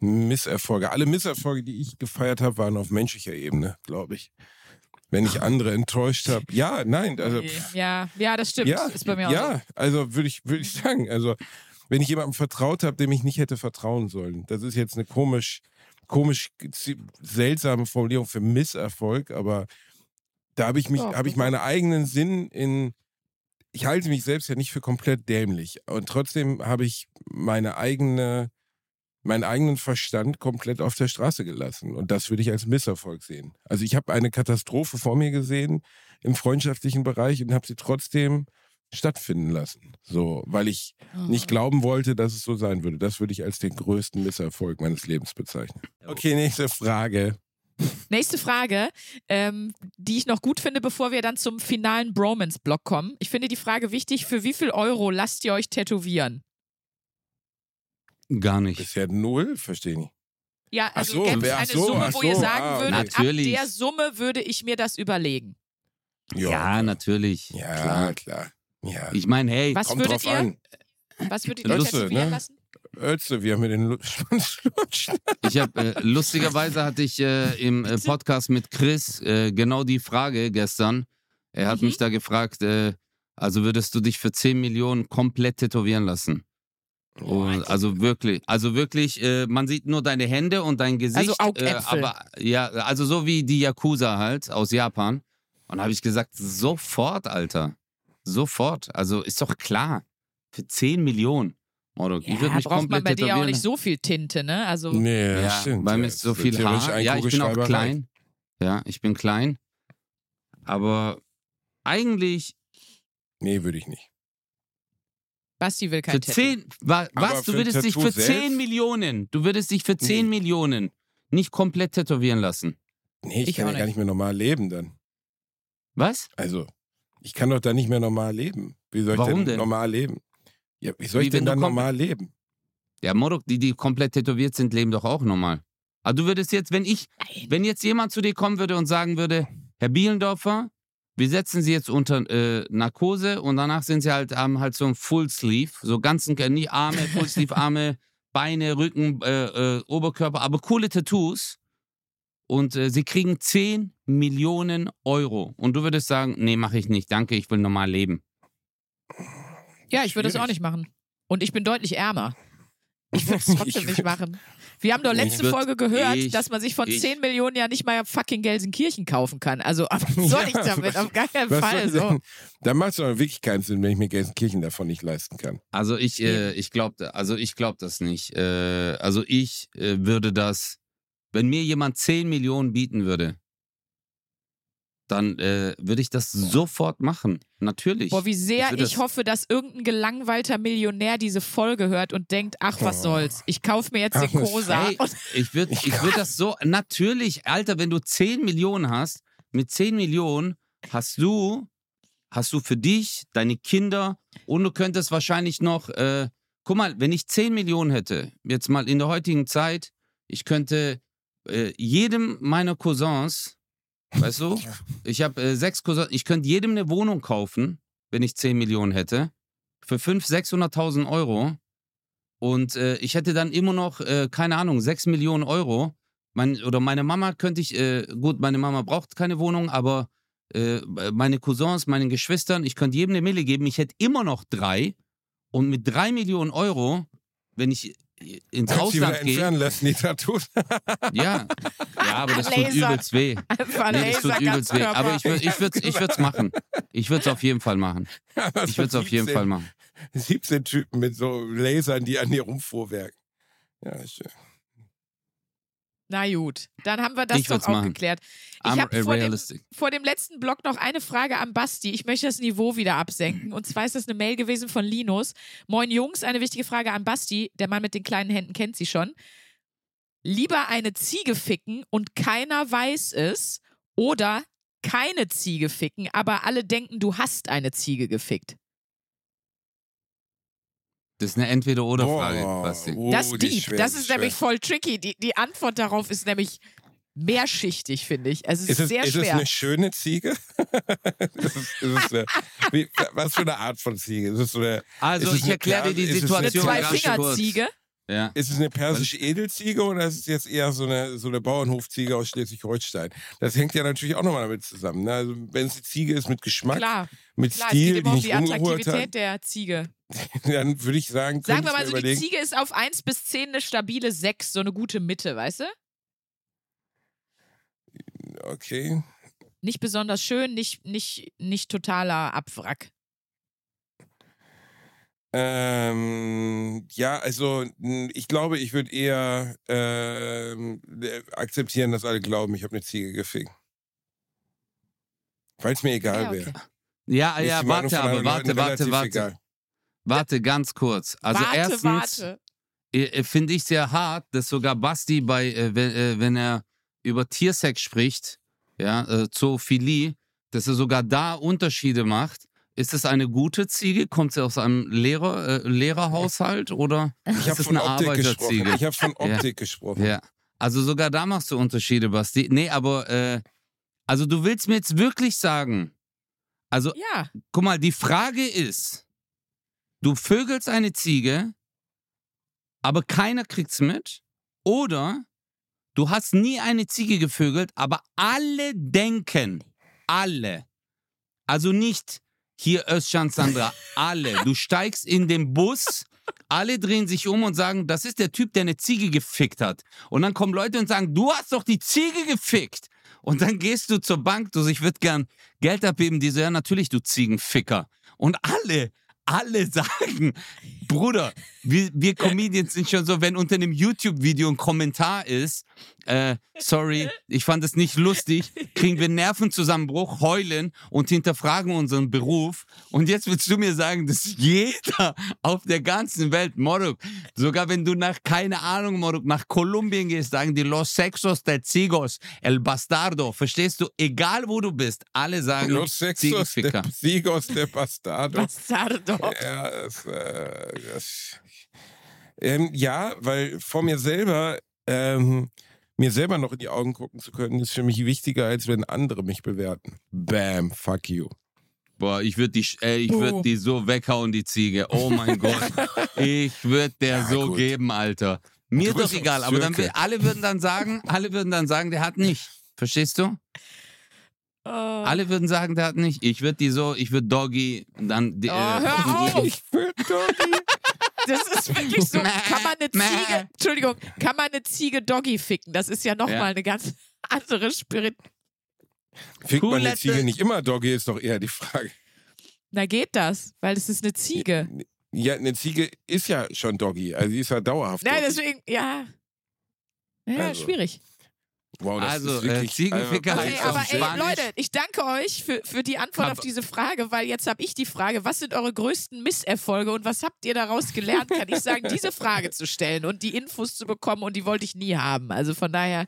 Misserfolge. Alle Misserfolge, die ich gefeiert habe, waren auf menschlicher Ebene, glaube ich. Wenn ich andere enttäuscht habe. Ja, nein, also ja, ja, das stimmt. ja, ist bei mir auch so. ja, also würde ich, würde ich sagen. Also wenn ich jemandem vertraut habe, dem ich nicht hätte vertrauen sollen. Das ist jetzt eine komisch, komisch seltsame Formulierung für Misserfolg, aber da habe ich mich, Ja, habe ich meine eigenen Sinn in. Ich halte mich selbst ja nicht für komplett dämlich und trotzdem habe ich meine eigene, meinen eigenen Verstand komplett auf der Straße gelassen und das würde ich als Misserfolg sehen. Also ich habe eine Katastrophe vor mir gesehen im freundschaftlichen Bereich und habe sie trotzdem stattfinden lassen. So, weil ich nicht Oh. glauben wollte, dass es so sein würde. Das würde ich als den größten Misserfolg meines Lebens bezeichnen. Okay, nächste Frage. Nächste Frage, ähm, die ich noch gut finde, bevor wir dann zum finalen Bromance-Block kommen. Ich finde die Frage wichtig, für wie viel Euro lasst ihr euch tätowieren? Gar nicht. Bisher null, verstehe ich nicht. Ja, Ach also so, gäbe es eine so, Summe, wo ihr sagen ah, würdet, Natürlich. ab der Summe würde ich mir das überlegen. Ja, natürlich. Ja, Klar. klar. Ja. Ich meine, hey, Was Kommt würdet drauf ihr? an. Was würdet ihr tätowieren ne? lassen? Ötze, wir haben mir den <laughs> Schwanz. Ich habe äh, lustigerweise hatte ich äh, im äh, Podcast mit Chris äh, genau die Frage gestern. Er hat Mhm. mich da gefragt, äh, also würdest du dich für 10 Millionen komplett tätowieren lassen? Und, also wirklich, also wirklich, äh, man sieht nur deine Hände und dein Gesicht. Also Augäpfel. Äh, aber ja, also so wie die Yakuza halt aus Japan. Und habe ich gesagt, sofort, Alter. Sofort. Also ist doch klar. Für 10 Millionen. Mordok, ich würde Ja, mich braucht man komplett bei dir auch nicht so viel Tinte, ne? Also Nee, Ja, stimmt. bei mir ja. ist so viel Haar. Ja, ich bin auch klein. Ja, ich bin klein. Aber eigentlich Nee, würde ich nicht. Basti will kein für Tattoo. 10, wa, was? Du würdest dich für selbst? 10 Millionen, du würdest dich für 10 Nee. Millionen nicht komplett tätowieren lassen. Nee, ich, Ich kann ja gar nicht. nicht mehr normal leben dann. Was? Also, ich kann doch da nicht mehr normal leben. Wie soll ich Warum denn, denn? normal leben? Ja, wie soll Wie ich denn dann normal leben? Ja, Morok, die, die komplett tätowiert sind, leben doch auch normal. Aber du würdest jetzt, wenn ich, Nein. wenn jetzt jemand zu dir kommen würde und sagen würde, Herr Bielendorfer, wir setzen Sie jetzt unter äh, Narkose und danach sind Sie halt, haben halt so ein Full Sleeve, so ganzen, äh, nie Arme, Full Sleeve <laughs> Arme, Beine, Rücken, äh, äh, Oberkörper, aber coole Tattoos. Und äh, Sie kriegen 10 Millionen Euro. Und du würdest sagen, nee, mache ich nicht, danke, ich will normal leben. Ja, ich würde das auch nicht machen. Und ich bin deutlich ärmer. Ich würde es <laughs> trotzdem Ich nicht machen. Wir haben doch letzte würd- Folge gehört, ich- dass man sich von ich- 10 Millionen ja nicht mal fucking Gelsenkirchen kaufen kann. Also, <laughs> was soll ich damit? was- Auf gar keinen Was Fall. So. denn? Da macht es doch wirklich keinen Sinn, wenn ich mir Gelsenkirchen davon nicht leisten kann. Also ich, äh, ich glaube, also ich glaube das nicht. Äh, also ich äh, würde das, wenn mir jemand 10 Millionen bieten würde, dann äh, würde ich das sofort machen. Natürlich. Boah, wie sehr ich das- hoffe, dass irgendein gelangweilter Millionär diese Folge hört und denkt, ach, was soll's. Ich kaufe mir jetzt den Ach, Cosa. Hey, ich würde ich würd <laughs> das so, natürlich, Alter, wenn du 10 Millionen hast, mit 10 Millionen hast du, hast du für dich, deine Kinder und du könntest wahrscheinlich noch, äh, guck mal, wenn ich 10 Millionen hätte, jetzt mal in der heutigen Zeit, ich könnte äh, jedem meiner Cousins, weißt du, ich habe äh, sechs Cousins, ich könnte jedem eine Wohnung kaufen, wenn ich 10 Millionen hätte, für 500.000, 600.000 Euro. Und äh, ich hätte dann immer noch, äh, keine Ahnung, 6 Millionen Euro. Mein, oder meine Mama könnte ich, äh, gut, meine Mama braucht keine Wohnung, aber äh, meine Cousins, meinen Geschwistern, ich könnte jedem eine Mille geben. Ich hätte immer noch drei. Und mit drei Millionen Euro, wenn ich ins Kannst wieder Ausland gehe, entfernen lassen, die Tattoos. <laughs> ja, ja, aber das tut Laser. übelst weh. einfach Nee, das tut Laser, übelst weh. Aber ich, würd- ich würde es ich würd's machen. Ich würde es auf jeden Fall machen. Ich würde es auf jeden Fall machen. 17 Typen mit so Lasern, die an dir rumfuhrwerken. Ja, schön. Na gut, dann haben wir das Ich doch auch machen. geklärt. Ich habe vor vor dem letzten Blog noch eine Frage an Basti. Ich möchte das Niveau wieder absenken. Und zwar ist das eine Mail gewesen von Linus. Moin Jungs, eine wichtige Frage an Basti. Der Mann mit den kleinen Händen kennt sie schon. Lieber eine Ziege ficken und keiner weiß es oder keine Ziege ficken, aber alle denken, du hast eine Ziege gefickt. Das ist eine Entweder-Oder-Frage, oh, das ist die deep. schwer, das ist nämlich voll tricky. Die, die Antwort darauf ist nämlich mehrschichtig, finde ich. Also es ist, Ist es, sehr ist es schwer. eine schöne Ziege? <laughs> ist es, ist es eine, wie, was für eine Art von Ziege? Ist es, so eine, Also Ist es ich eine erkläre dir die? Ist es eine eine Situation kurz. Zwei-Finger-Ziege. Ja. ist es eine persische Edelziege oder ist es jetzt eher so eine, so eine Bauernhofziege aus Schleswig-Holstein? Das hängt ja natürlich auch nochmal damit zusammen. Ne? Also, wenn es eine Ziege ist mit Geschmack, Klar, mit klar, es Stil, geht die immer um nicht die rumgeholt Attraktivität hat, der Ziege. <laughs> dann würde ich sagen, Sagen wir mal so, die überlegen, Ziege ist auf 1 bis 10 eine stabile 6, so eine gute Mitte, weißt du? okay, Nicht besonders schön, nicht, nicht, nicht totaler Abwrack. Ähm, ja, also ich glaube, ich würde eher ähm, äh, akzeptieren, dass alle glauben, ich habe eine Ziege gefickt. Weil es mir egal Ja, okay. wäre. Ja, ja, Meinung warte, von aber warte, warte, warte. egal. Warte, ganz kurz. Also warte, erstens warte. äh, finde ich sehr hart, dass sogar Basti bei, äh, wenn, äh, wenn er über Tiersex spricht, ja, äh, Zoophilie, dass er sogar da Unterschiede macht. Ist es eine gute Ziege? Kommt sie aus einem Lehrer, äh, Lehrerhaushalt oder Ich ist habe es von eine Optik gesprochen. Arbeiterziege? Ich habe von Ja. Optik gesprochen. Ja. Also sogar da machst du Unterschiede, Basti. Nee, aber äh, also du willst mir jetzt wirklich sagen, also Ja, guck mal, die Frage ist, du vögelst eine Ziege, aber keiner kriegt's mit, oder du hast nie eine Ziege gevögelt, aber alle denken, alle, also nicht hier Özcan Sandra, alle, du steigst in den Bus, alle drehen sich um und sagen, das ist der Typ, der eine Ziege gefickt hat. Und dann kommen Leute und sagen, du hast doch die Ziege gefickt. Und dann gehst du zur Bank, du, ich würde gern Geld abheben, die so, ja, natürlich, du Ziegenficker. Und alle, alle <laughs> sagen, Bruder, wir, wir Comedians sind schon so, wenn unter einem YouTube-Video ein Kommentar ist, äh, sorry, ich fand es nicht lustig, kriegen wir Nervenzusammenbruch, heulen und hinterfragen unseren Beruf. Und jetzt willst du mir sagen, dass jeder auf der ganzen Welt, Moruk, sogar wenn du nach, keine Ahnung, Moruk, nach Kolumbien gehst, sagen die Los Sexos de Zigos, El Bastardo. Verstehst du? Egal wo du bist, alle sagen Los Sexos, der Sigos, der Bastardo. Bastardo. Ja, das, äh, ähm, ja, weil vor mir selber, ähm, mir selber noch in die Augen gucken zu können, ist für mich wichtiger, als wenn andere mich bewerten. Bam, fuck you. Boah, ich würde die, ey, ich würd die so weghauen, die Ziege. Oh mein <laughs> Gott. Ich würde der Ja, so gut. geben, Alter. Mir doch egal, aber dann, alle würden dann sagen, alle würden dann sagen, der hat nicht. Verstehst du? Oh. Alle würden sagen, der hat nicht. Ich würde die so, ich würde Doggy, dann die, Oh, hör äh, auf! Ich will Doggy. das ist wirklich so, kann man eine Ziege, Entschuldigung, kann man eine Ziege Doggy ficken? Das ist ja nochmal Ja. mal eine ganz andere Spirit. Fickt man eine Kuhlette- Ziege nicht immer Doggy, ist doch eher die Frage. Na geht das, weil es ist eine Ziege. Ja, eine Ziege ist ja schon Doggy, also die ist ja dauerhaft. Nein, Doggy. deswegen, ja. Ja, Also, schwierig. Wow, das Also, ist äh, wirklich, Ziegenficker also, Okay, heißt aber ey, Spanisch. Leute, ich danke euch für, für die Antwort Hab- auf diese Frage, weil jetzt habe ich die Frage, was sind eure größten Misserfolge und was habt ihr daraus gelernt, kann ich sagen, <laughs> diese Frage zu stellen und die Infos zu bekommen und die wollte ich nie haben. Also von daher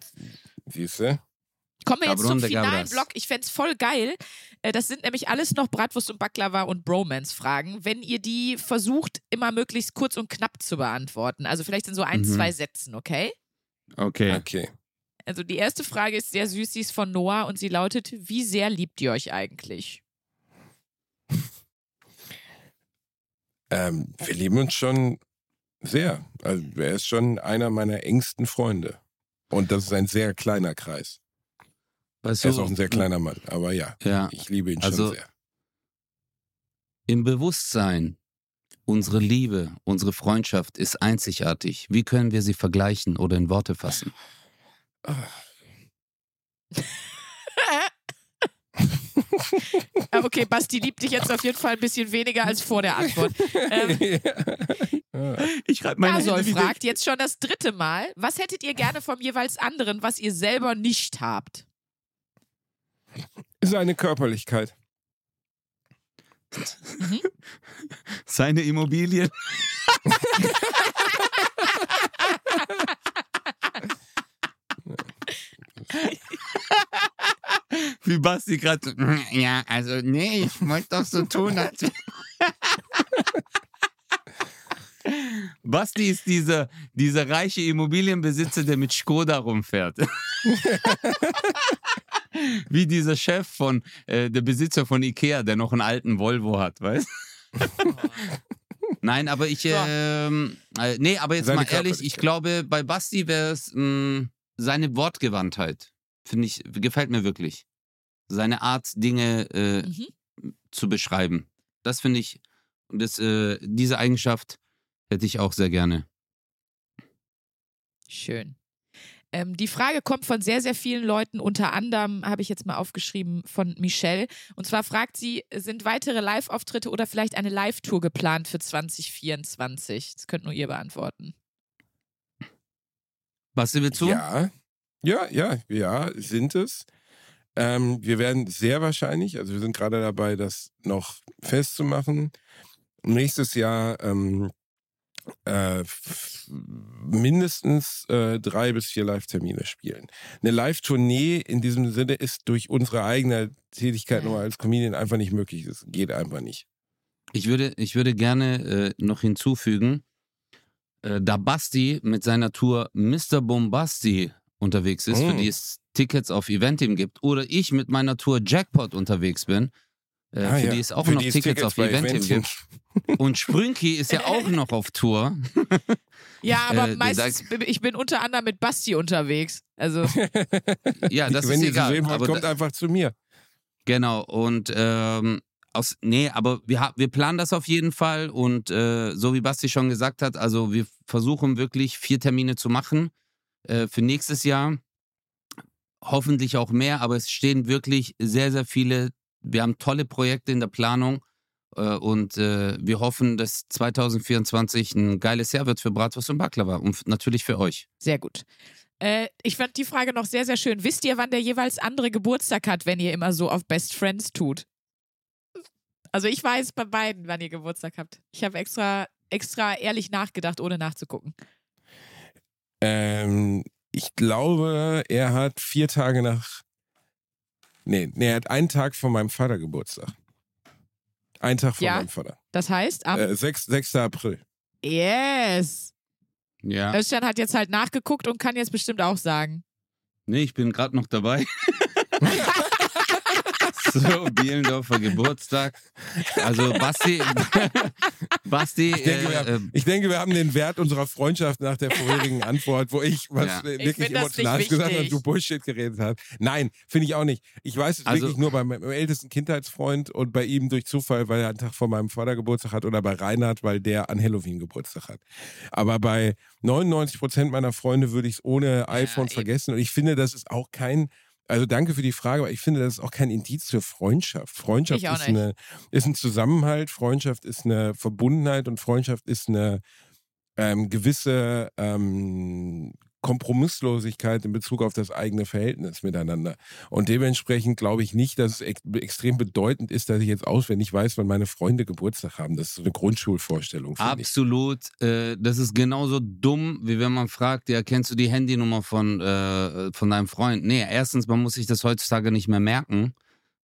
Siehst du? kommen wir jetzt zum finalen. Block. Ich fände es voll geil. Äh, Das sind nämlich alles noch Bratwurst und Baklava und Bromance-Fragen. Wenn ihr die versucht, immer möglichst kurz und knapp zu beantworten. Also vielleicht in so ein, Mhm. zwei Sätzen, okay? Okay. Okay. Also die erste Frage ist sehr süß, sie ist von Noah und sie lautet, wie sehr liebt ihr euch eigentlich? Ähm, wir lieben uns schon sehr. Also er ist schon einer meiner engsten Freunde. Und das ist ein sehr kleiner Kreis. Weißt Er ist auch ein sehr kleiner Mann. Aber ja, Ja. ich liebe ihn Also- schon sehr. Im Bewusstsein, unsere Liebe, unsere Freundschaft ist einzigartig. Wie können wir sie vergleichen oder in Worte fassen? Ah, <laughs> okay, Basti liebt dich jetzt auf jeden Fall ein bisschen weniger als vor der Antwort. Ähm, <laughs> Ja. Ich schreibe Gasol fragt jetzt schon das dritte Mal, was hättet ihr gerne vom jeweils anderen, was ihr selber nicht habt? Seine Körperlichkeit. Seine Immobilien. <laughs> <laughs> Wie Basti gerade. Ja, also nee, ich wollte doch so tun, als. <laughs> Basti ist dieser, dieser reiche Immobilienbesitzer, der mit Skoda rumfährt. <laughs> Wie dieser Chef von, äh, der Besitzer von Ikea, der noch einen alten Volvo hat, weißt Nein, aber ich, ähm, äh, nee, aber jetzt Seine mal ehrlich, ich glaube, bei Basti wäre es mh, seine Wortgewandtheit. Finde ich, gefällt mir wirklich. Seine Art, Dinge äh, Mhm. zu beschreiben. Das finde ich, und das, äh, diese Eigenschaft hätte ich auch sehr gerne. Schön. Ähm, die Frage kommt von sehr, sehr vielen Leuten, unter anderem habe ich jetzt mal aufgeschrieben von Michelle. Und zwar fragt sie, sind weitere Live-Auftritte oder vielleicht eine Live-Tour geplant für 2024? Das könnt nur ihr beantworten. Basti, willst du? Ja, ja, ja, ja, sind es. Ähm, wir werden sehr wahrscheinlich, also wir sind gerade dabei, das noch festzumachen, nächstes Jahr ähm, äh, mindestens äh, drei bis vier Live-Termine spielen. Eine Live-Tournee in diesem Sinne ist durch unsere eigene Tätigkeit nur als Comedian einfach nicht möglich. Das geht einfach nicht. Ich würde, ich würde gerne äh, noch hinzufügen, äh, da Basti mit seiner Tour Mr. Bombasti unterwegs ist, für Mm. die es Tickets auf Eventim gibt, oder ich mit meiner Tour Jackpot unterwegs bin, äh, Ah, für ja. die es auch Für noch es Tickets, auf Eventim Eventim gibt. Und Sprünki ist ja auch <laughs> noch auf Tour. <laughs> Ja, aber Äh, meistens, ich bin unter anderem mit Basti unterwegs. Also, <laughs> Ja, das Wenn ist ihr egal. wollt, aber kommt einfach zu mir. genau, und ähm, aus, nee, aber wir, wir planen das auf jeden Fall und äh, so wie Basti schon gesagt hat, also wir versuchen wirklich vier Termine zu machen äh, für nächstes Jahr. Hoffentlich auch mehr, aber es stehen wirklich sehr, sehr viele. Wir haben tolle Projekte in der Planung äh, und äh, wir hoffen, dass 2024 ein geiles Jahr wird für Bratwurst und Baklava und natürlich für euch. sehr gut. Äh, ich fand die Frage noch sehr, sehr schön. Wisst ihr, wann der jeweils andere Geburtstag hat, wenn ihr immer so auf Best Friends tut? Also ich weiß bei beiden, wann ihr Geburtstag habt. Ich habe extra, extra ehrlich nachgedacht, ohne nachzugucken. Ähm, ich glaube, er hat vier Tage nach. Nee, nee, er hat einen Tag von meinem Vater Geburtstag. Ein Tag von Ja. meinem Vater. Das heißt, am Äh, 6, 6. April. Yes. Ja. Özcan hat jetzt halt nachgeguckt und kann jetzt bestimmt auch sagen. Nee, ich bin gerade noch dabei. <laughs> So, Bielendorfer Geburtstag. Also Basti, <laughs> Basti, Ich denke, wir äh, haben, ich denke, wir haben den Wert unserer Freundschaft nach der vorherigen <laughs> Antwort, wo ich was Ja. Ich wirklich nicht Emotionales gesagt habe und du Bullshit geredet hast. Nein, finde ich auch nicht. Ich weiß es Also- wirklich nur bei meinem ältesten Kindheitsfreund und bei ihm durch Zufall, weil er einen Tag vor meinem Vater Geburtstag hat oder bei Reinhard, weil der an Halloween Geburtstag hat. Aber bei 99 Prozent meiner Freunde würde ich es ohne iPhone eben. vergessen und ich finde, das ist auch kein also danke für die Frage, aber ich finde, das ist auch kein Indiz für Freundschaft. Freundschaft ist, eine, ist ein Zusammenhalt, Freundschaft ist eine Verbundenheit und Freundschaft ist eine ähm, gewisse ähm, Kompromisslosigkeit in Bezug auf das eigene Verhältnis miteinander. Und dementsprechend glaube ich nicht, dass es ex extrem bedeutend ist, dass ich jetzt auswendig weiß, wann meine Freunde Geburtstag haben. Das ist so eine Grundschulvorstellung. absolut. Äh, das ist genauso dumm, wie wenn man fragt, ja, kennst du die Handynummer von, äh, von deinem Freund? Nee, erstens, man muss sich das heutzutage nicht mehr merken.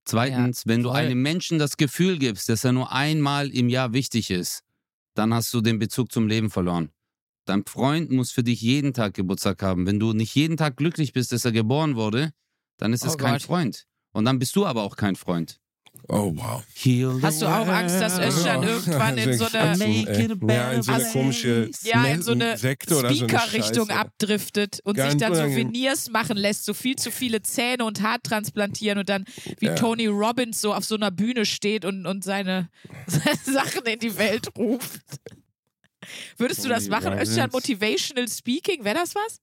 Zweitens, wenn du einem Menschen das Gefühl gibst, dass er nur einmal im Jahr wichtig ist, dann hast du den Bezug zum Leben verloren. Dein Freund muss für dich jeden Tag Geburtstag haben. Wenn du nicht jeden Tag glücklich bist, dass er geboren wurde, dann ist es Oh kein Gott. Freund. Und dann bist du aber auch kein Freund. Oh, wow. Hast du auch Angst, dass Özcan Ja. irgendwann in so eine, ja, in so eine komische ja, in so eine Sekte oder so eine Speaker-Richtung abdriftet und Ganz sich dann unangenehm. Souvenirs machen lässt, so viel zu viele Zähne und Haar transplantieren und dann wie Ja. Tony Robbins so auf so einer Bühne steht und, und seine, seine <laughs> Sachen in die Welt ruft. Würdest du das machen? Robbins. Özcan Motivational Speaking, wäre das was?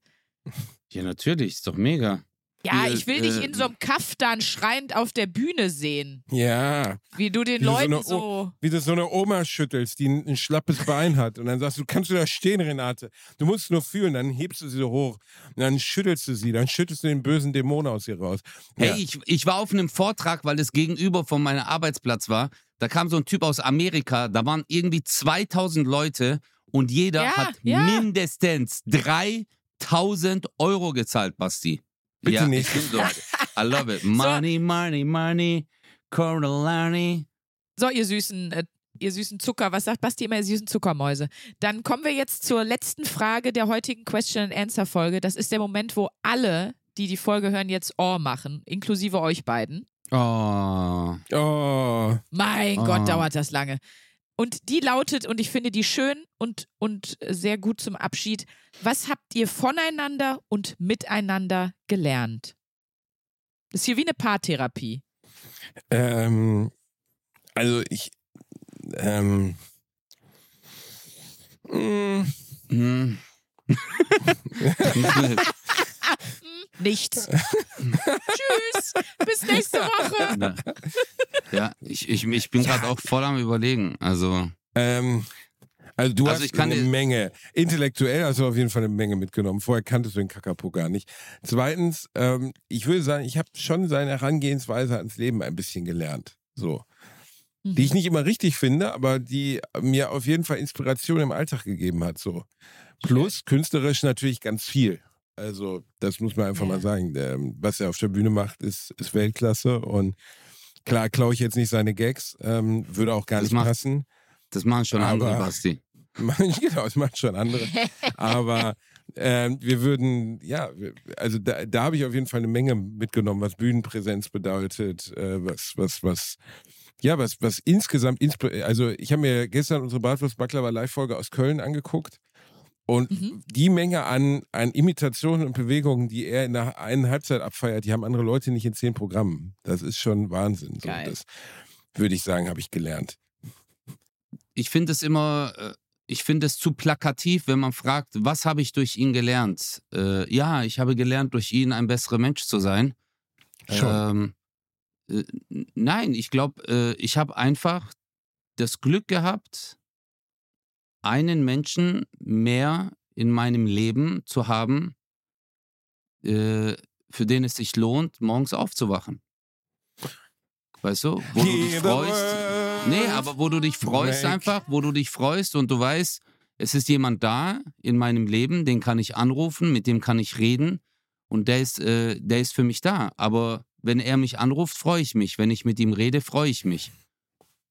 Ja, natürlich, ist doch mega. Ja, ich will dich äh, in so einem Kaftan schreiend auf der Bühne sehen. Ja, Wie du den Wie so Leuten eine so. wie du so eine Oma schüttelst, die ein, ein schlappes Bein hat. Und dann sagst du, kannst du da stehen, Renate? Du musst nur fühlen, dann hebst du sie so hoch. Und dann schüttelst du sie, dann schüttelst du den bösen Dämon aus ihr raus. Hey, Ja. ich, ich war auf einem Vortrag, weil es gegenüber von meinem Arbeitsplatz war. Da kam so ein Typ aus Amerika, da waren irgendwie 2000 Leute und jeder Ja, hat ja. mindestens 3000 Euro gezahlt, Basti. Bitte ja, nicht. So. <laughs> I love it. Money, money, money, Coralani. So, ihr süßen, äh, ihr süßen Zucker, was sagt Basti immer, ihr süßen Zuckermäuse? Dann kommen wir jetzt zur letzten Frage der heutigen Question and Answer Folge. Das ist der Moment, wo alle, die die Folge hören, jetzt Ohr machen, inklusive euch beiden. Oh. Oh, Mein Ah. Gott, dauert das lange. Und die lautet, und ich finde die schön und, und sehr gut zum Abschied. Was habt ihr voneinander und miteinander gelernt? Das ist hier wie eine Paartherapie. ähm, also ich, ähm, mm, Hm. <laughs> <laughs> <laughs> Nichts. <laughs> Tschüss. Bis nächste Woche. Na. ja, ich, ich, ich bin gerade auch voll am Überlegen. Also. ähm, also du Also hast ich kann eine Menge. Intellektuell hast du auf jeden Fall eine Menge mitgenommen. Vorher kanntest du den Kakapo gar nicht. Zweitens, ähm, ich würde sagen, ich habe schon seine Herangehensweise ans Leben ein bisschen gelernt. So. Die ich nicht immer richtig finde, aber die mir auf jeden Fall Inspiration im Alltag gegeben hat. So. Plus künstlerisch natürlich ganz viel. Also, das muss man einfach Ja. mal sagen. Was er auf der Bühne macht, ist, ist Weltklasse. Und klar, klaue ich jetzt nicht seine Gags, ähm, würde auch gar Das nicht macht- passen. Das machen schon andere, Aber- Basti. <laughs> genau, es macht schon andere. Aber ähm, wir würden, ja, also da, da habe ich auf jeden Fall eine Menge mitgenommen, was Bühnenpräsenz bedeutet, äh, was, was, was, ja, was, was insgesamt, also ich habe mir gestern unsere Bratwurst Baklava Live-Folge aus Köln angeguckt. Und Mhm. die Menge an, an Imitationen und Bewegungen, die er in der einen Halbzeit abfeiert, die haben andere Leute nicht in zehn Programmen. Das ist schon Wahnsinn. So. Das würde ich sagen, habe ich gelernt. Ich finde es immer, äh, ich finde es zu plakativ, wenn man fragt, was habe ich durch ihn gelernt? Äh, ja, ich habe gelernt, durch ihn ein besserer Mensch zu sein. Schon. Ähm, äh, nein, ich glaube, äh, ich habe einfach das Glück gehabt, einen Menschen mehr in meinem Leben zu haben, äh, für den es sich lohnt, morgens aufzuwachen. Weißt du, wo du dich freust. Nee, aber wo du dich freust Make- einfach, wo du dich freust und du weißt, es ist jemand da in meinem Leben, den kann ich anrufen, mit dem kann ich reden und der ist, äh, der ist für mich da. Aber wenn er mich anruft, freue ich mich. Wenn ich mit ihm rede, freue ich mich.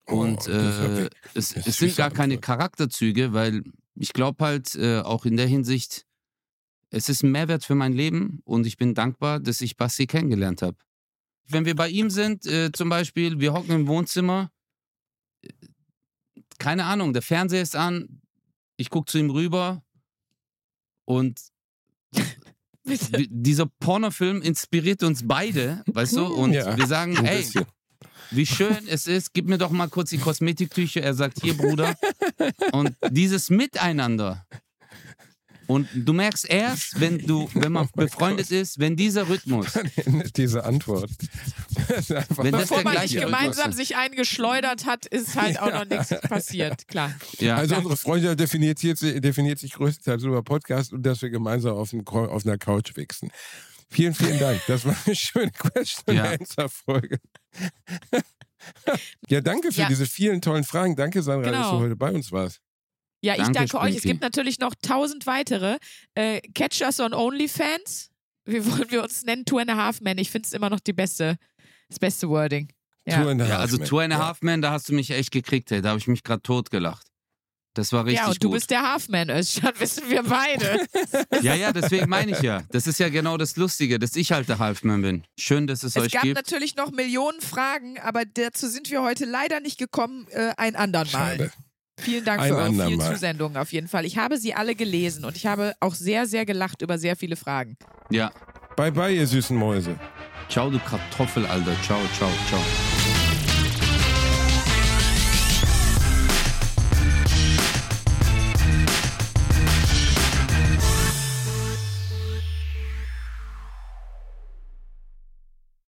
Und Oh, das war äh, es, es sind gar keine Antwort. Charakterzüge, weil ich glaube halt äh, auch in der Hinsicht, es ist ein Mehrwert für mein Leben und ich bin dankbar, dass ich Basti kennengelernt habe. wenn wir bei ihm sind, äh, zum Beispiel, wir hocken im Wohnzimmer, äh, keine Ahnung, der Fernseher ist an, ich gucke zu ihm rüber und <laughs> dieser Pornofilm inspiriert uns beide, weißt du? Und Ja, wir sagen, Ein ey, bisschen. Wie schön es ist, gib mir doch mal kurz die Kosmetiktüche. Er sagt, hier, Bruder. Und dieses Miteinander. Und du merkst erst, wenn du, wenn man befreundet ist, wenn dieser Rhythmus, <laughs> Diese Antwort. Wenn das Bevor man nicht Rhythmus gemeinsam ist. sich eingeschleudert hat, ist halt auch noch nichts passiert, klar. ja, Also unsere Freundschaft definiert, sich- definiert sich größtenteils über Podcast und dass wir gemeinsam auf, dem, Ko- auf einer Couch wichsen. Vielen, vielen Dank. Das war eine schöne Question-Answer-Folge. <laughs> ja, danke für Ja. diese vielen tollen Fragen. Danke, Sandra, dass Genau. du heute bei uns warst. Ja, ich Danke, danke euch. Es gibt natürlich noch tausend weitere. Äh, Catch us on OnlyFans. Wie wollen wir uns nennen? Two and a Half Men. Ich finde es immer noch die beste, das beste Wording. Two Ja. and a ja half also men. Two and a Ja. Half Men, da hast du mich echt gekriegt, ey. Da habe ich mich gerade totgelacht. Das war richtig ja, und du gut. bist der Halfman, Özcan, wissen wir beide. <laughs> Ja, ja, deswegen meine ich ja. Das ist ja genau das Lustige, dass ich halt der Halfman bin. Schön, dass es, es euch gab gibt. natürlich noch Millionen Fragen, aber dazu sind wir heute leider nicht gekommen, äh, ein andern Mal. Schade. Vielen Dank Ein für eure vielen andermal. Zusendungen auf jeden Fall. Ich habe sie alle gelesen und ich habe auch sehr, sehr gelacht über sehr viele Fragen. Ja. Bye, bye, ihr süßen Mäuse. Ciao, du Kartoffel, Alter. Ciao, ciao, ciao.